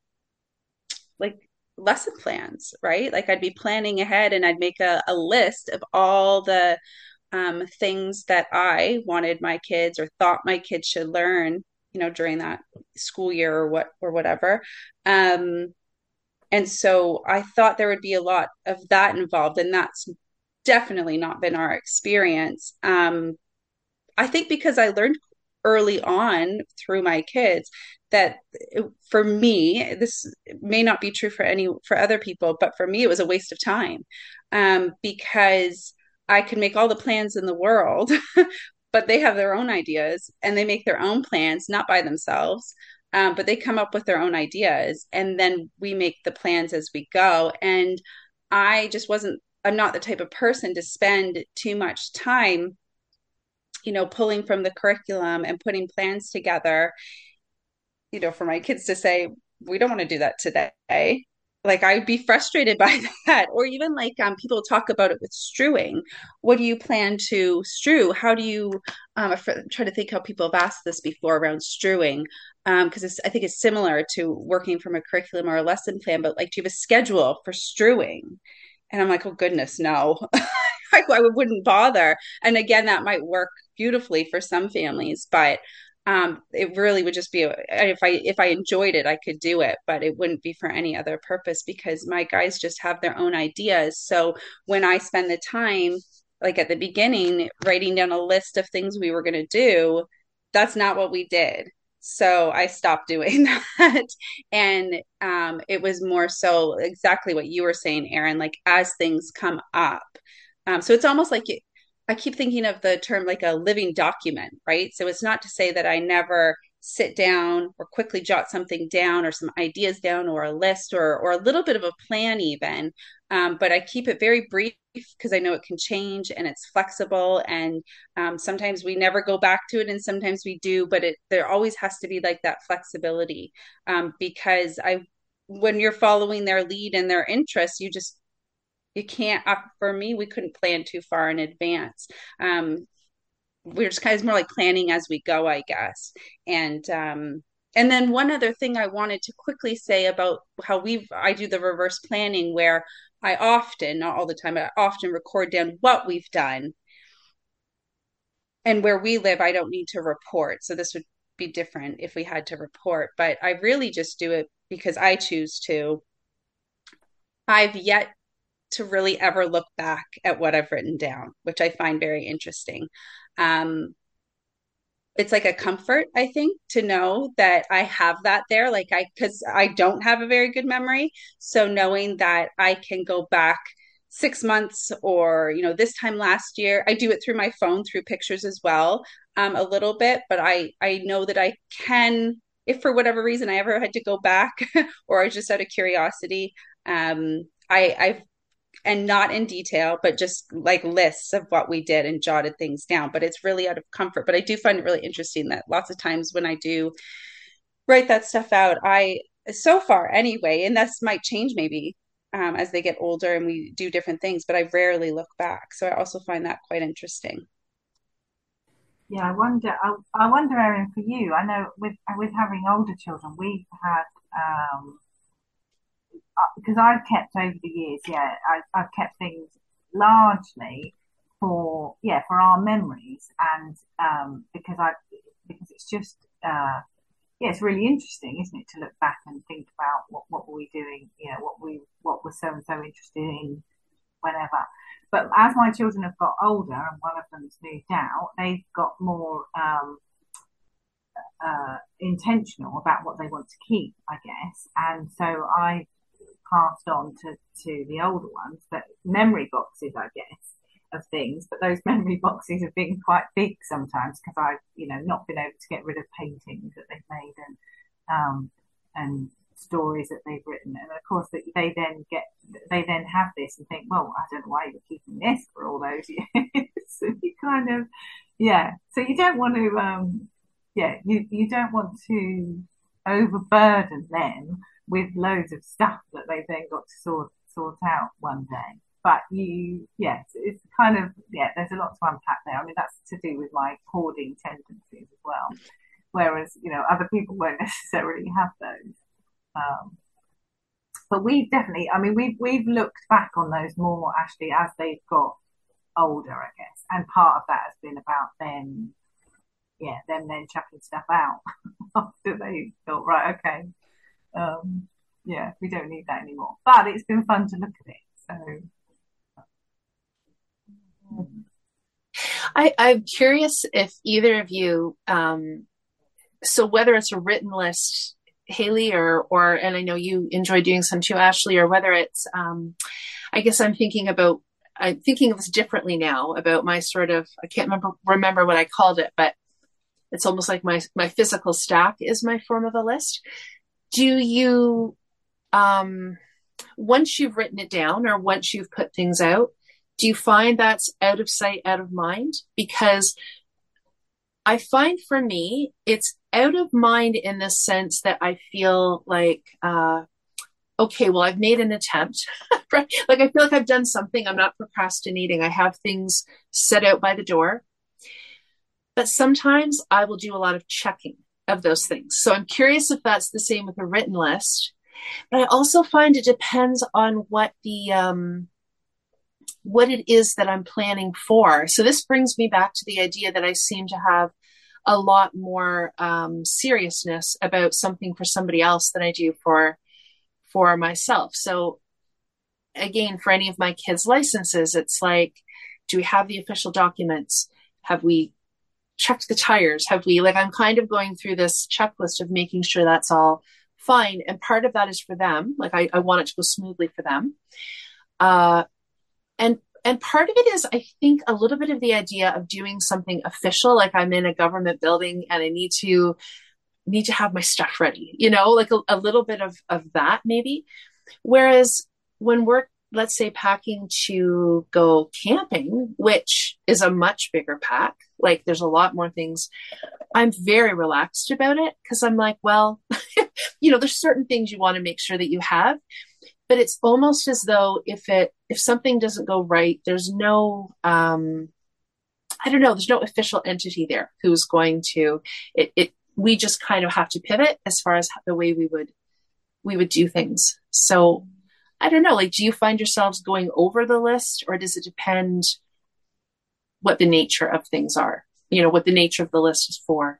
like lesson plans, right? Like I'd be planning ahead and I'd make a, a list of all the, um, things that I wanted my kids or thought my kids should learn, you know, during that school year or what, or whatever. Um, and so I thought there would be a lot of that involved, and that's definitely not been our experience. Um, I think because I learned early on through my kids that for me this may not be true for any for other people but for me it was a waste of time um, because i can make all the plans in the world but they have their own ideas and they make their own plans not by themselves um, but they come up with their own ideas and then we make the plans as we go. And i just wasn't i'm not the type of person to spend too much time you know pulling from the curriculum and putting plans together you know for my kids to say we don't want to do that today like I'd be frustrated by that. Or even like um, people talk about it with strewing. What do you plan to strew? How do you? Um, to think how people have asked this before around strewing, because um, I think it's similar to working from a curriculum or a lesson plan. But like, do you have a schedule for strewing? And I'm like, oh goodness, no. I, I wouldn't bother. And again, that might work beautifully for some families, but um, it really would just be if I if I enjoyed it, I could do it, but it wouldn't be for any other purpose because my guys just have their own ideas. So when I spend the time, like at the beginning, writing down a list of things we were going to do, that's not what we did. So I stopped doing that. and um, it was more so exactly what you were saying, Erin, like as things come up. Um, so it's almost like I keep thinking of the term like a living document, right? So it's not to say that I never sit down or quickly jot something down or some ideas down or a list or or a little bit of a plan even um, but i keep it very brief because i know it can change and it's flexible and um, sometimes we never go back to it and sometimes we do but it there always has to be like that flexibility um, because i when you're following their lead and their interests you just you can't uh, for me we couldn't plan too far in advance um, we're just kind of more like planning as we go, I guess. And um, and then one other thing I wanted to quickly say about how we've I do the reverse planning where I often, not all the time, I often record down what we've done. And where we live, I don't need to report. So this would be different if we had to report, but I really just do it because I choose to. I've yet to really ever look back at what I've written down, which I find very interesting. Um it's like a comfort i think to know that i have that there like i because i don't have a very good memory. So knowing that i can go back six months or you know this time last year i do it through my phone through pictures as well um, a little bit but i i know that i can if for whatever reason i ever had to go back or I just out of curiosity um, I, I've and not in detail, but just like lists of what we did and jotted things down. But it's really out of comfort. But I do find it really interesting that lots of times when I do write that stuff out, I so far anyway, and this might change maybe um, as they get older and we do different things, but I rarely look back. So I also find that quite interesting. Yeah, I wonder. I, I wonder, Erin, for you. I know with with having older children, we've had um, because I've kept over the years, yeah, I, I've kept things largely for yeah for our memories and um, because I because it's just uh, yeah it's really interesting, isn't it, to look back and think about what what were we doing, you know, what we what was so and so interested in whenever. But as my children have got older and one of them's moved out, they've got more um, uh, intentional about what they want to keep, I guess. And so I passed on to, to the older ones, but memory boxes, I guess, of things. But those memory boxes have been quite big sometimes because I've, you know, not been able to get rid of paintings that they've made and, um, and stories that they've written. And of course, that they then get, they then have this and think, well, I don't know why you're keeping this for all those years. so you kind of, yeah. So you don't want to, um, yeah, you, you don't want to overburden them with loads of stuff that they then got to sort sort out one day. But you, yes, it's kind of yeah. There's a lot to unpack there. I mean, that's to do with my hoarding tendencies as well. Whereas you know other people won't necessarily have those. Um, but we've definitely, I mean, we've we've looked back on those more actually as they've got older, I guess, and part of that has been about them, yeah, them then chucking stuff out after they thought, right, okay, um, yeah, we don't need that anymore. But it's been fun to look at it. So. I, I'm curious if either of you, um, so whether it's a written list, Hayley, or or and I know you enjoy doing some too, Ashley, or whether it's, um, I guess I'm thinking about, I'm thinking of this differently now about my sort of, I can't remember remember what I called it, but it's almost like my my physical stack is my form of a list do you um once you've written it down or once you've put things out do you find that's out of sight out of mind? Because i find for me it's out of mind in the sense that i feel like uh okay well i've made an attempt right? Like i feel like i've done something. I'm not procrastinating. I have things set out by the door. But sometimes i will do a lot of checking of those things. So I'm curious if that's the same with a written list. But I also find it depends on what the um, what it is that I'm planning for. So this brings me back to the idea that I seem to have a lot more um, seriousness about something for somebody else than I do for for myself. So again, for any of my kids' licenses, it's like, do we have the official documents? Have we checked the tires? Have we, like, I'm kind of going through this checklist of making sure that's all fine. And part of that is for them. Like, I, I want it to go smoothly for them. Uh, and and part of it is i think a little bit of the idea of doing something official like i'm in a government building and i need to need to have my stuff ready you know like a, a little bit of of that maybe whereas when we're let's say packing to go camping which is a much bigger pack like there's a lot more things. I'm very relaxed about it because i'm like well you know there's certain things you want to make sure that you have but it's almost as though if it if something doesn't go right there's no um i don't know there's no official entity there who's going to it, it we just kind of have to pivot as far as the way we would we would do things. So i don't know like do you find yourselves going over the list or does it depend what the nature of things are you know what the nature of the list is for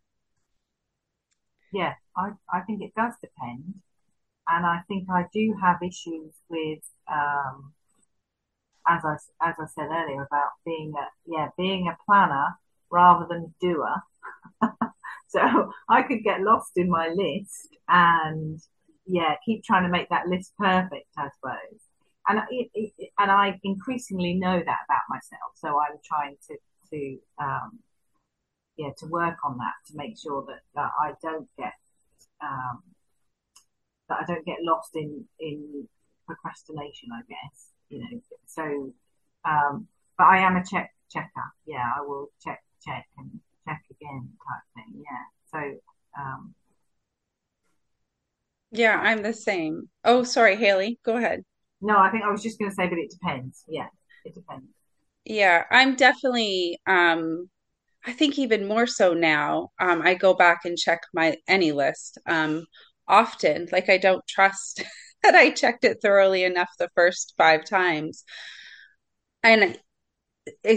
yeah i i think it does depend and I think I do have issues with, um, as I as I said earlier, about being a yeah being a planner rather than doer. so I could get lost in my list and yeah keep trying to make that list perfect, I suppose. And it, and I increasingly know that about myself, so I'm trying to to um, yeah to work on that to make sure that, that I don't get um, that I don't get lost in in procrastination. I guess you know. So, um, but I am a check checker. Yeah, I will check check and check again type thing. Yeah. So. Um, yeah, I'm the same. Oh, sorry, Hayley. Go ahead. No, I think I was just going to say, but it depends. Yeah, it depends. Yeah, I'm definitely um I think even more so now. Um I go back and check my any list. Um often. Like I don't trust that I checked it thoroughly enough the first five times. And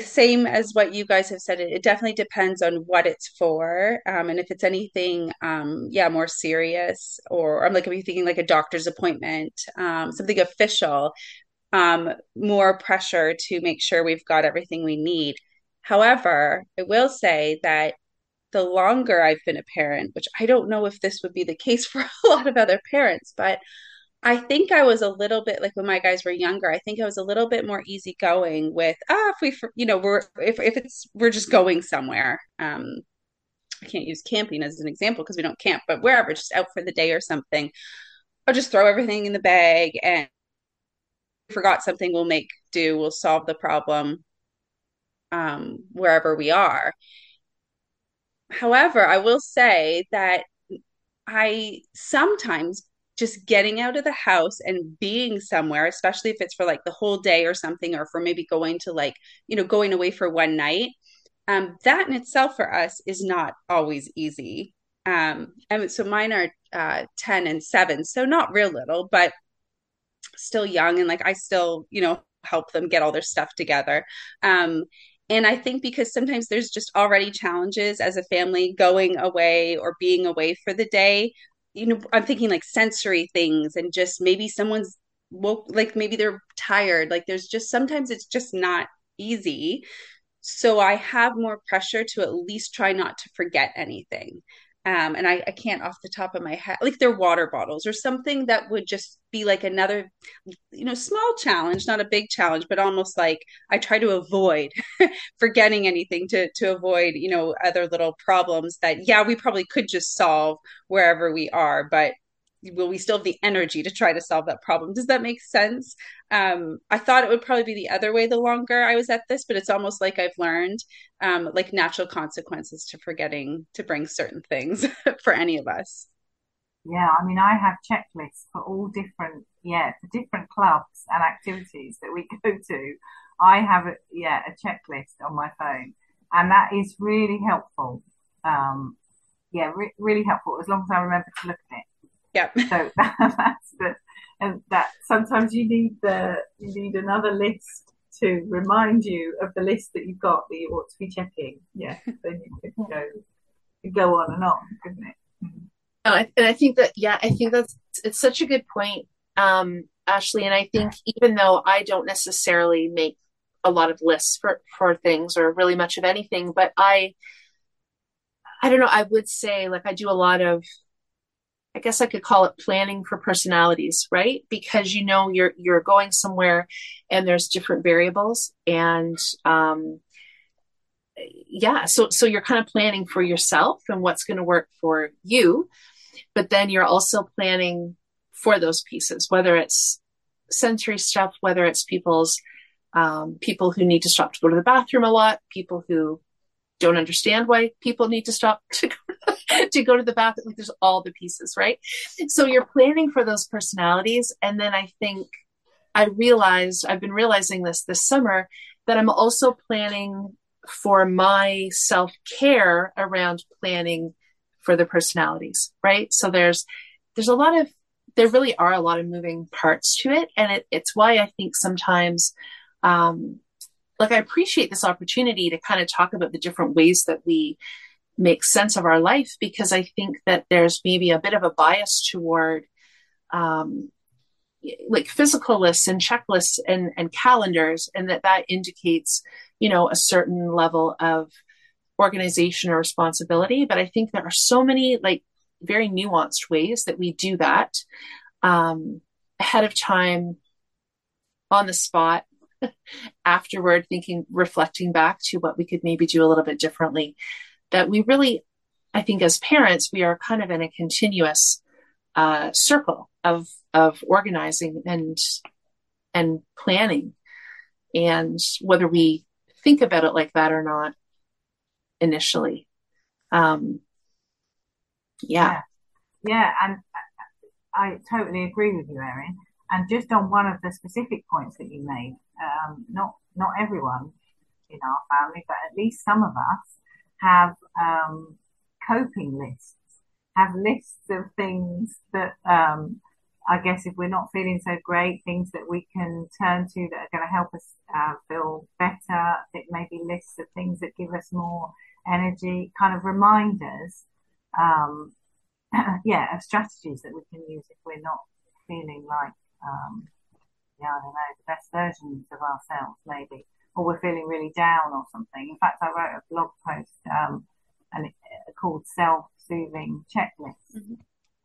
same as what you guys have said, it, it definitely depends on what it's for. Um, and if it's anything, um, yeah, more serious, or I'm like, if you're thinking like a doctor's appointment, um, something official, um, more pressure to make sure we've got everything we need. However, I will say that the longer I've been a parent, which I don't know if this would be the case for a lot of other parents, but I think I was a little bit like when my guys were younger. I think I was a little bit more easygoing with ah, if we, you know, we're if if it's we're just going somewhere. Um, I can't use camping as an example because we don't camp, but wherever, just out for the day or something, I'll just throw everything in the bag and forgot something. We'll make do. We'll solve the problem um, wherever we are. However, I will say that I sometimes just getting out of the house and being somewhere, especially if it's for like the whole day or something, or for maybe going to like, you know, going away for one night, um, that in itself for us is not always easy. Um, and so mine are uh, 10 and 7, so not real little, but still young. And like I still, you know, help them get all their stuff together. Um, and I think because sometimes there's just already challenges as a family going away or being away for the day. You know, I'm thinking like sensory things and just maybe someone's woke, like maybe they're tired. Like there's just sometimes it's just not easy. So I have more pressure to at least try not to forget anything um, and I, I can't off the top of my head like their water bottles or something that would just be like another you know small challenge not a big challenge but almost like i try to avoid forgetting anything to to avoid you know other little problems that yeah we probably could just solve wherever we are but will we still have the energy to try to solve that problem? Does that make sense? Um, i thought it would probably be the other way the longer i was at this but it's almost like i've learned um, like natural consequences to forgetting to bring certain things for any of us. Yeah i mean i have checklists for all different yeah for different clubs and activities that we go to. I have a yeah a checklist on my phone and that is really helpful. Um, yeah re- really helpful as long as i remember to look at it Yep. So that, that's the, and that sometimes you need the, you need another list to remind you of the list that you've got that you ought to be checking. Yeah. then you can go, go on and on, couldn't it? Oh, and I think that, yeah, I think that's, it's such a good point, um, Ashley. And I think even though I don't necessarily make a lot of lists for, for things or really much of anything, but I, I don't know, I would say like I do a lot of I guess I could call it planning for personalities, right? Because you know you're you're going somewhere and there's different variables and um yeah, so so you're kind of planning for yourself and what's going to work for you, but then you're also planning for those pieces, whether it's sensory stuff, whether it's people's um, people who need to stop to go to the bathroom a lot, people who don't understand why people need to stop to go, to go to the bathroom. Like there's all the pieces, right? So you're planning for those personalities. And then I think I realized, I've been realizing this this summer, that I'm also planning for my self care around planning for the personalities, right? So there's, there's a lot of, there really are a lot of moving parts to it. And it, it's why I think sometimes, um, like I appreciate this opportunity to kind of talk about the different ways that we make sense of our life because I think that there's maybe a bit of a bias toward um, like physical lists and checklists and, and calendars, and that that indicates, you know, a certain level of organization or responsibility. But I think there are so many like very nuanced ways that we do that um, ahead of time, on the spot, afterward thinking reflecting back to what we could maybe do a little bit differently that we really i think as parents we are kind of in a continuous uh, circle of of organizing and and planning. And whether we think about it like that or not initially um yeah. Yeah, yeah and I totally agree with you erin. And just on one of the specific points that you made um, not not everyone in our family, but at least some of us have um, coping lists, have lists of things that um, I guess if we're not feeling so great, things that we can turn to that are going to help us uh, feel better. It may be lists of things that give us more energy, kind of reminders, um, yeah, of strategies that we can use if we're not feeling like um, yeah, I don't know, the best versions of ourselves, maybe, or we're feeling really down or something. In fact, I wrote a blog post um, and it, uh, called Self-Soothing Checklist, mm-hmm.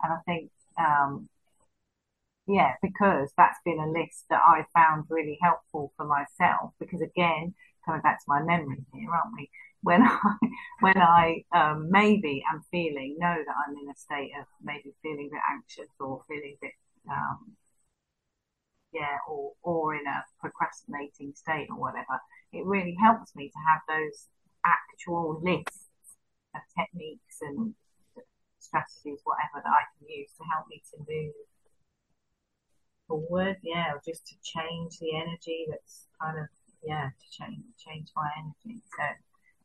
and I think, um, yeah, because that's been a list that I found really helpful for myself. Because again, coming back to my memory here, aren't we? When I when I um, maybe am feeling know that I'm in a state of maybe feeling a bit anxious or feeling a bit yeah, or, or in a procrastinating state or whatever, it really helps me to have those actual lists of techniques and strategies, whatever that I can use to help me to move forward, yeah, or just to change the energy that's kind of, yeah, to change, change my energy. So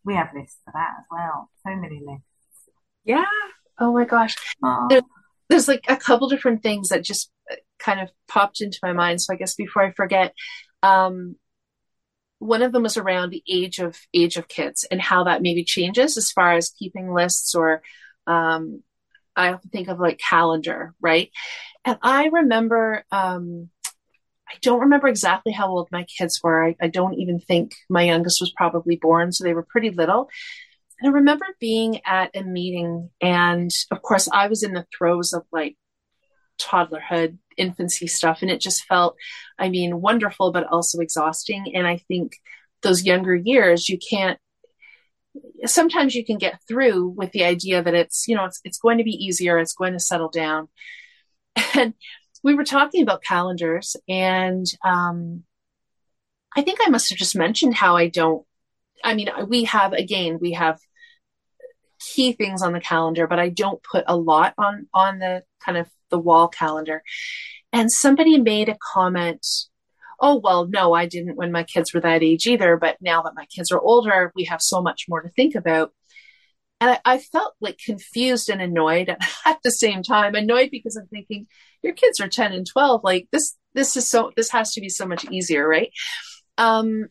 we have lists for that as well. So many lists. Yeah. Oh my gosh. There, there's like a couple different things that just kind of popped into my mind. So I guess before I forget, um, one of them was around the age of age of kids and how that maybe changes as far as keeping lists or um, I often think of like calendar, right? And I remember um, I don't remember exactly how old my kids were. I, I, don't even think my youngest was probably born, so they were pretty little. And I remember being at a meeting, and of course, I was in the throes of like toddlerhood, infancy stuff. And it just felt, I mean, wonderful, but also exhausting. And I think those younger years, you can't, sometimes you can get through with the idea that it's, you know, it's, it's going to be easier. It's going to settle down. And we were talking about calendars and, um, I think I must have just mentioned how I don't, I mean, we have, again, we have key things on the calendar, but I don't put a lot on, on the kind of the wall calendar. And somebody made a comment, oh, well, no, I didn't when my kids were that age either. But now that my kids are older, we have so much more to think about. And I, I felt like confused and annoyed at the same time. Annoyed because I'm thinking, your kids are 10 and 12. Like this, this is so, this has to be so much easier, right? Um,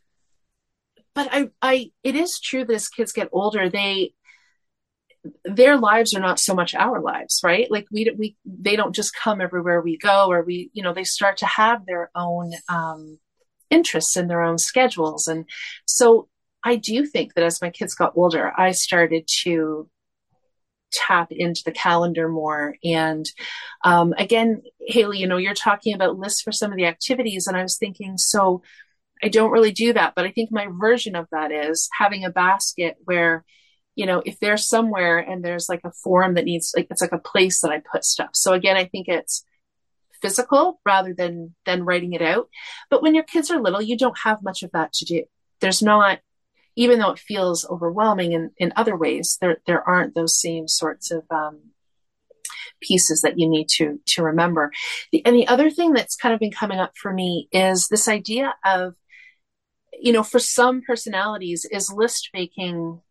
but I, I, it is true that as kids get older, they, their lives are not so much our lives right like we we they don't just come everywhere we go or we you know they start to have their own um interests and their own schedules and so i do think that as my kids got older i started to tap into the calendar more. And um, again, Hayley, you know, you're talking about lists for some of the activities, and I was thinking, so I don't really do that, but I think my version of that is having a basket where, you know, if there's somewhere and there's like a form that needs like it's like a place that I put stuff. So again, I think it's physical rather than than writing it out. But when your kids are little, you don't have much of that to do. There's not even though it feels overwhelming in, in other ways, there there aren't those same sorts of um, pieces that you need to to remember. The, and the other thing that's kind of been coming up for me is this idea of, you know, for some personalities, is list making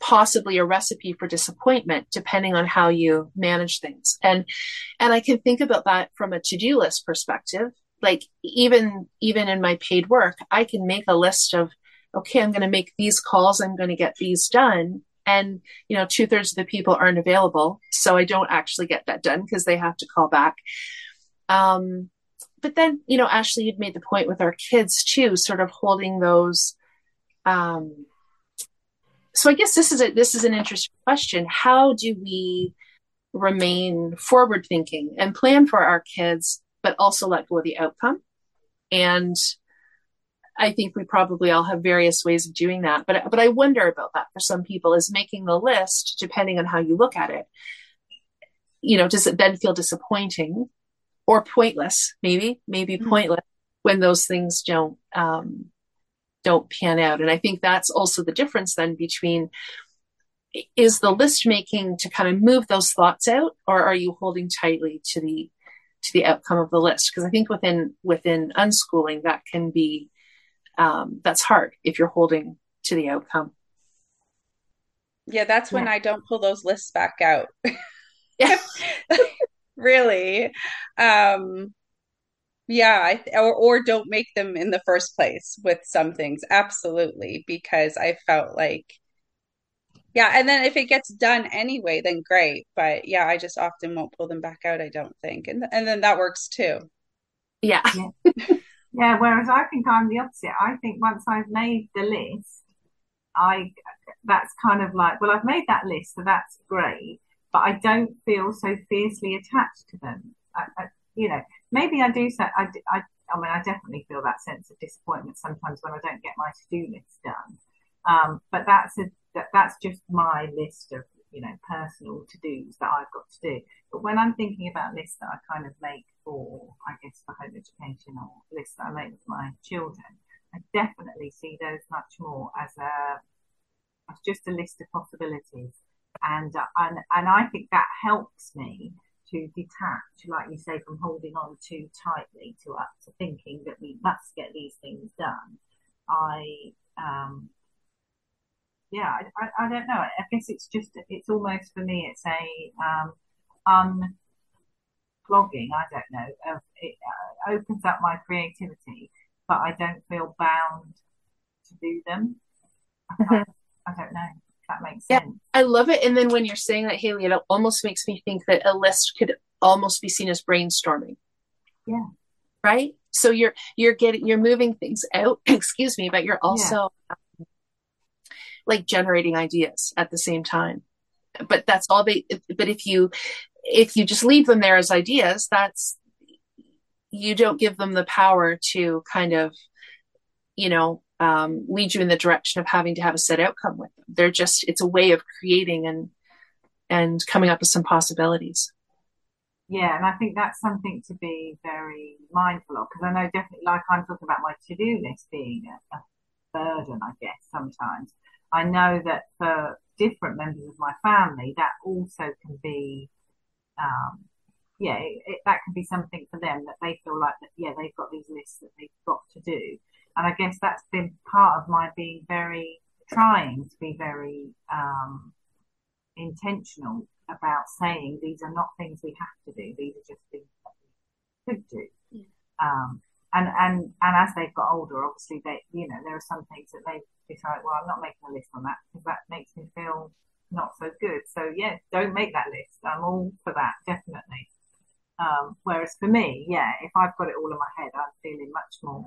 possibly a recipe for disappointment depending on how you manage things. And and i can think about that from a to-do list perspective. Like even even in my paid work i can make a list of okay i'm going to make these calls i'm going to get these done and you know two-thirds of the people aren't available so i don't actually get that done because they have to call back. Um but then you know ashley you'd made the point with our kids too sort of holding those um so I guess this is a this is an interesting question. How do we remain forward thinking and plan for our kids, but also let go of the outcome? And I think we probably all have various ways of doing that. But but I wonder about that for some people is making the list, depending on how you look at it. You know, does it then feel disappointing or pointless? Maybe, maybe mm-hmm. pointless when those things don't um, don't pan out. And I think that's also the difference then between is the list making to kind of move those thoughts out or are you holding tightly to the to the outcome of the list? Because i think within within unschooling that can be um, that's hard if you're holding to the outcome. Yeah that's when yeah. i don't pull those lists back out. Yeah. Really. Um yeah, or or don't make them in the first place with some things. Absolutely, because I felt like yeah, and then if it gets done anyway, then great. But yeah, I just often won't pull them back out, I don't think. And and then that works too. Yeah. Yeah, yeah whereas I think I'm the opposite. I think once I've made the list, I that's kind of like, well, I've made that list, so that's great, but I don't feel so fiercely attached to them. I, I, you know, maybe I do. I, I, I mean, I definitely feel that sense of disappointment sometimes when I don't get my to-do list done. Um, but that's a that, that's just my list of you know personal to-dos that I've got to do. But when I'm thinking about lists that I kind of make for, I guess, for home education or lists that I make with my children, I definitely see those much more as a as just a list of possibilities, and and and I think that helps me to detach, like you say, from holding on too tightly to us, to thinking that we must get these things done. I, um, yeah, I, I, I, don't know. I guess it's just, it's almost for me, it's a um, unplugging, I don't know, of, it uh, opens up my creativity, but I don't feel bound to do them. I, I don't know that makes sense. Yeah, I love it. And then when you're saying that, Hayley, it almost makes me think that a list could almost be seen as brainstorming. Yeah. Right. So you're you're getting you're moving things out. excuse me, but you're also yeah. um, like generating ideas at the same time. But that's all they. But if you if you just leave them there as ideas, that's you don't give them the power to kind of you know um, lead you in the direction of having to have a set outcome with them. They're just it's a way of creating and and coming up with some possibilities. Yeah, and I think that's something to be very mindful of because I know definitely, like I'm talking about my to-do list being a, a burden, I guess sometimes. I know that for different members of my family, that also can be, um, yeah, it, it, that can be something for them that they feel like that, yeah, they've got these lists that they've got to do. And I guess that's been part of my being very trying to be very um, intentional about saying these are not things we have to do. These are just things that we could do. Yeah. Um, and, and, and as they've got older, obviously they, you know, there are some things that they decide, well, I'm not making a list on that because that makes me feel not so good. So yeah, don't make that list. I'm all for that, definitely. Um, whereas for me, yeah, if I've got it all in my head, I'm feeling much more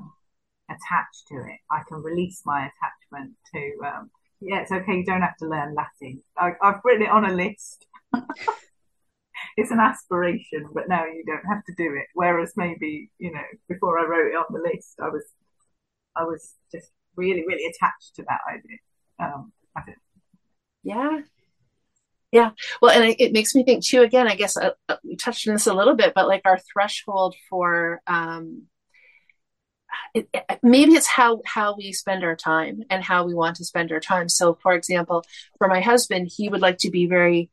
attached to it. I can release my attachment to um, yeah, it's okay. You don't have to learn Latin. I, I've written it on a list. it's an aspiration, but now you don't have to do it. Whereas maybe you know before I wrote it on the list, I was I was just really really attached to that idea. Um, I. Yeah. Yeah. Well, and it, makes me think too, again, I guess uh, uh, we touched on this a little bit, but like our threshold for, um, it, maybe it's how how we spend our time and how we want to spend our time. So, for example, for my husband, he would like to be very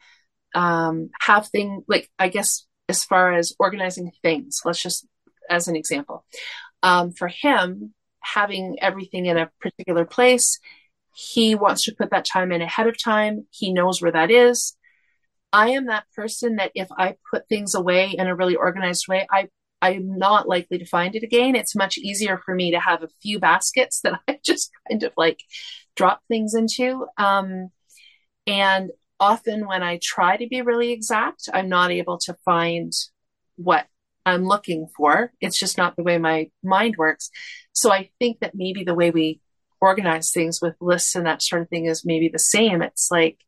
um, have thing like I guess as far as organizing things. Let's just as an example, um, for him, having everything in a particular place, he wants to put that time in ahead of time. He knows where that is. I am that person that if I put things away in a really organized way, I I'm not likely to find it again. It's much easier for me to have a few baskets that I just kind of like drop things into. Um, and often when I try to be really exact, I'm not able to find what I'm looking for. It's just not the way my mind works. So I think that maybe the way we organize things with lists and that sort of thing is maybe the same. It's like,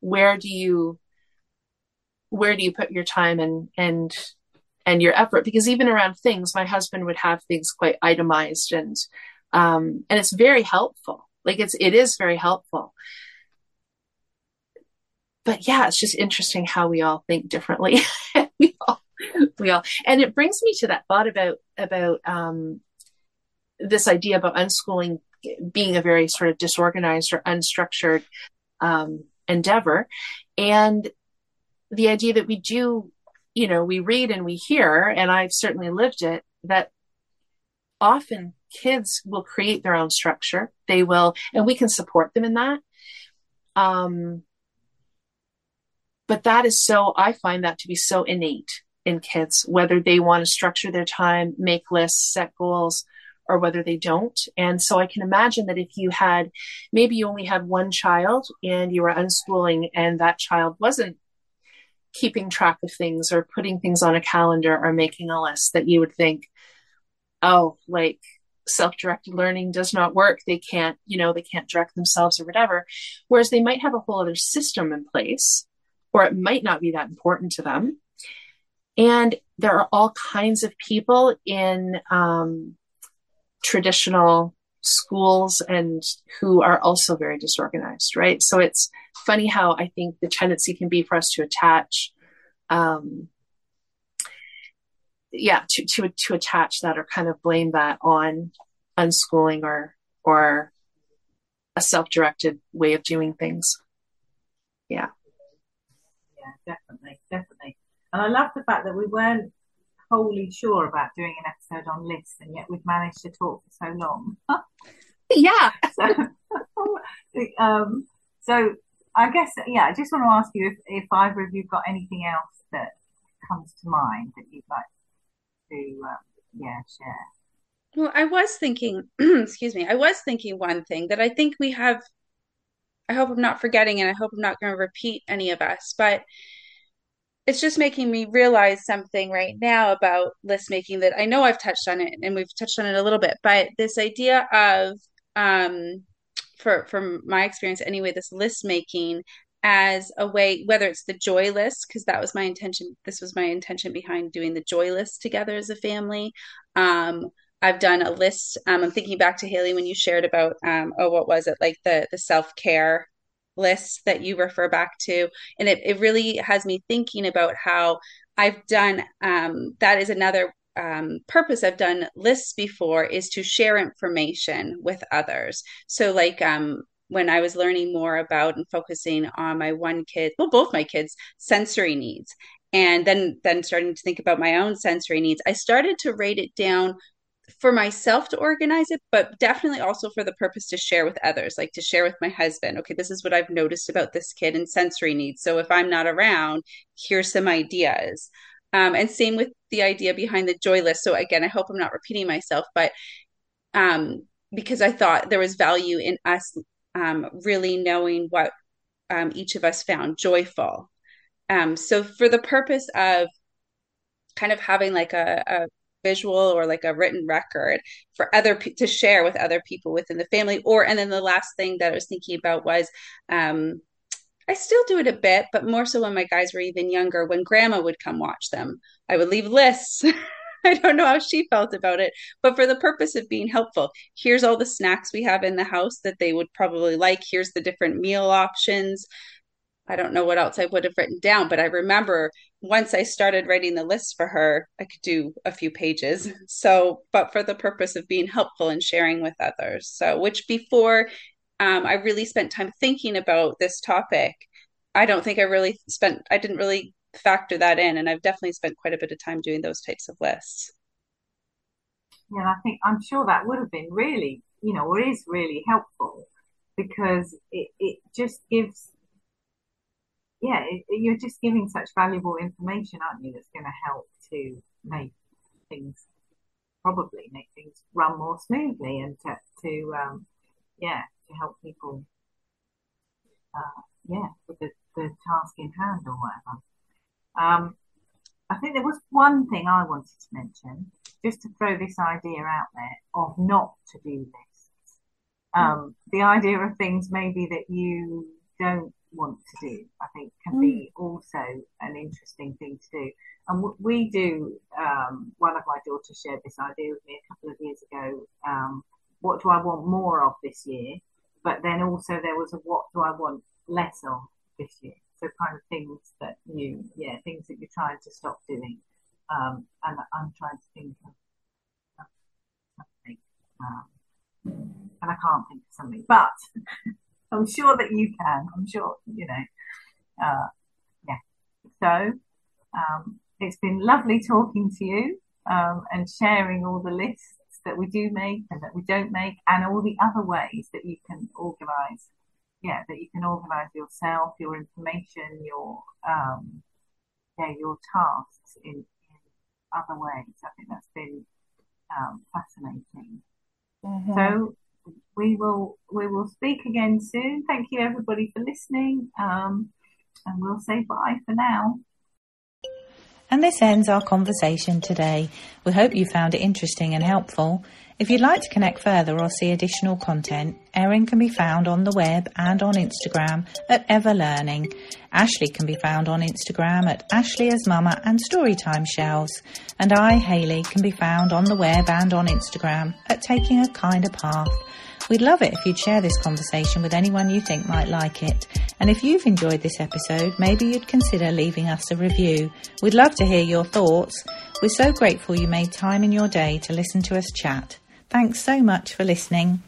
where do you, where do you put your time and, and and your effort because even around things my husband would have things quite itemized and um and it's very helpful. Like it's it is very helpful. But yeah it's just interesting how we all think differently. We all we all and it brings me to that thought about about um this idea about unschooling being a very sort of disorganized or unstructured um endeavor. And the idea that we do you know, we read and we hear, and I've certainly lived it, that often kids will create their own structure. They will, and we can support them in that. Um, but that is so, I find that to be so innate in kids, whether they want to structure their time, make lists, set goals, or whether they don't. And so I can imagine that if you had, maybe you only had one child and you were unschooling and that child wasn't keeping track of things or putting things on a calendar or making a list that you would think, oh, like self-directed learning does not work. They can't, you know, they can't direct themselves or whatever. Whereas they might have a whole other system in place, or it might not be that important to them. And there are all kinds of people in um, traditional schools and who are also very disorganized, right? So it's funny how I think the tendency can be for us to attach, um, yeah, to, to, to attach that or kind of blame that on unschooling or, or a self-directed way of doing things. Yeah. Yeah, definitely, definitely. And I love the fact that we weren't wholly sure about doing an episode on lists, and yet we've managed to talk for so long. yeah. so, um, so I guess, yeah, I just want to ask you if, if either of you got anything else that comes to mind that you'd like to, um, yeah, share. Well, I was thinking, excuse me, I was thinking one thing that I think we have. I hope I'm not forgetting, and I hope I'm not going to repeat any of us, but it's just making me realize something right now about list making that I know I've touched on it and we've touched on it a little bit, but this idea of um for from my experience anyway, this list making as a way whether it's the joy list because that was my intention this was my intention behind doing the joy list together as a family um I've done a list. Um, I'm thinking back to Hayley when you shared about, um, oh, what was it like the the self care lists that you refer back to. And it, it really has me thinking about how i've done um, that is another um, purpose i've done lists before is to share information with others. So like um, when i was learning more about and focusing on my one kid well both my kids sensory needs and then then starting to think about my own sensory needs i started to write it down for myself to organize it, but definitely also for the purpose to share with others, like to share with my husband. Okay, this is what I've noticed about this kid and sensory needs. So if I'm not around, here's some ideas. Um, and same with the idea behind the joy list. So again, I hope I'm not repeating myself, but um, because I thought there was value in us um, really knowing what um, each of us found joyful. Um, so for the purpose of kind of having like a, a visual or like a written record for other to share with other people within the family or and then the last thing that i was thinking about was um I still do it a bit, but more so when my guys were even younger. When grandma would come watch them, I would leave lists. I don't know how she felt about it, but for the purpose of being helpful, here's all the snacks we have in the house that they would probably like. Here's the different meal options. I don't know what else I would have written down, but I remember once I started writing the list for her, I could do a few pages. So, but for the purpose of being helpful and sharing with others. So, which before um, I really spent time thinking about this topic. I don't think I really spent, I didn't really factor that in. And I've definitely spent quite a bit of time doing those types of lists. Yeah, I think I'm sure that would have been really, you know, or is really helpful because it, it just gives, yeah, it, you're just giving such valuable information, aren't you? That's going to help to make things probably make things run more smoothly and to, to um, yeah, to help people, uh, yeah, with the, the task in hand or whatever. Um, I think there was one thing I wanted to mention, just to throw this idea out there of not to do lists. Um, the idea of things maybe that you don't want to do, I think, can be mm. also an interesting thing to do. And we do. Um, one of my daughters shared this idea with me a couple of years ago. Um, what do I want more of this year? but then also there was a what do I want less of this year? So kind of things that you, yeah, things that you're trying to stop doing. Um, and I'm trying to think of, something, um, and I can't think of something, but I'm sure that you can. I'm sure, you know, uh, yeah. So um, it's been lovely talking to you um, and sharing all the lists that we do make and that we don't make, and all the other ways that you can organise. Yeah, that you can organise yourself, your information, your um, yeah, your tasks in, in other ways. I think that's been um, fascinating. Mm-hmm. So we will we will speak again soon. Thank you everybody for listening, um, and we'll say bye for now. And this ends our conversation today. We hope you found it interesting and helpful. If you'd like to connect further or see additional content, Erin can be found on the web and on Instagram at Everlearning. Ashley can be found on Instagram at Ashley as Mama and Storytime Shelves. And I, Hayley, can be found on the web and on Instagram at Taking a Kinder Path. We'd love it if you'd share this conversation with anyone you think might like it. And if you've enjoyed this episode, maybe you'd consider leaving us a review. We'd love to hear your thoughts. We're so grateful you made time in your day to listen to us chat. Thanks so much for listening.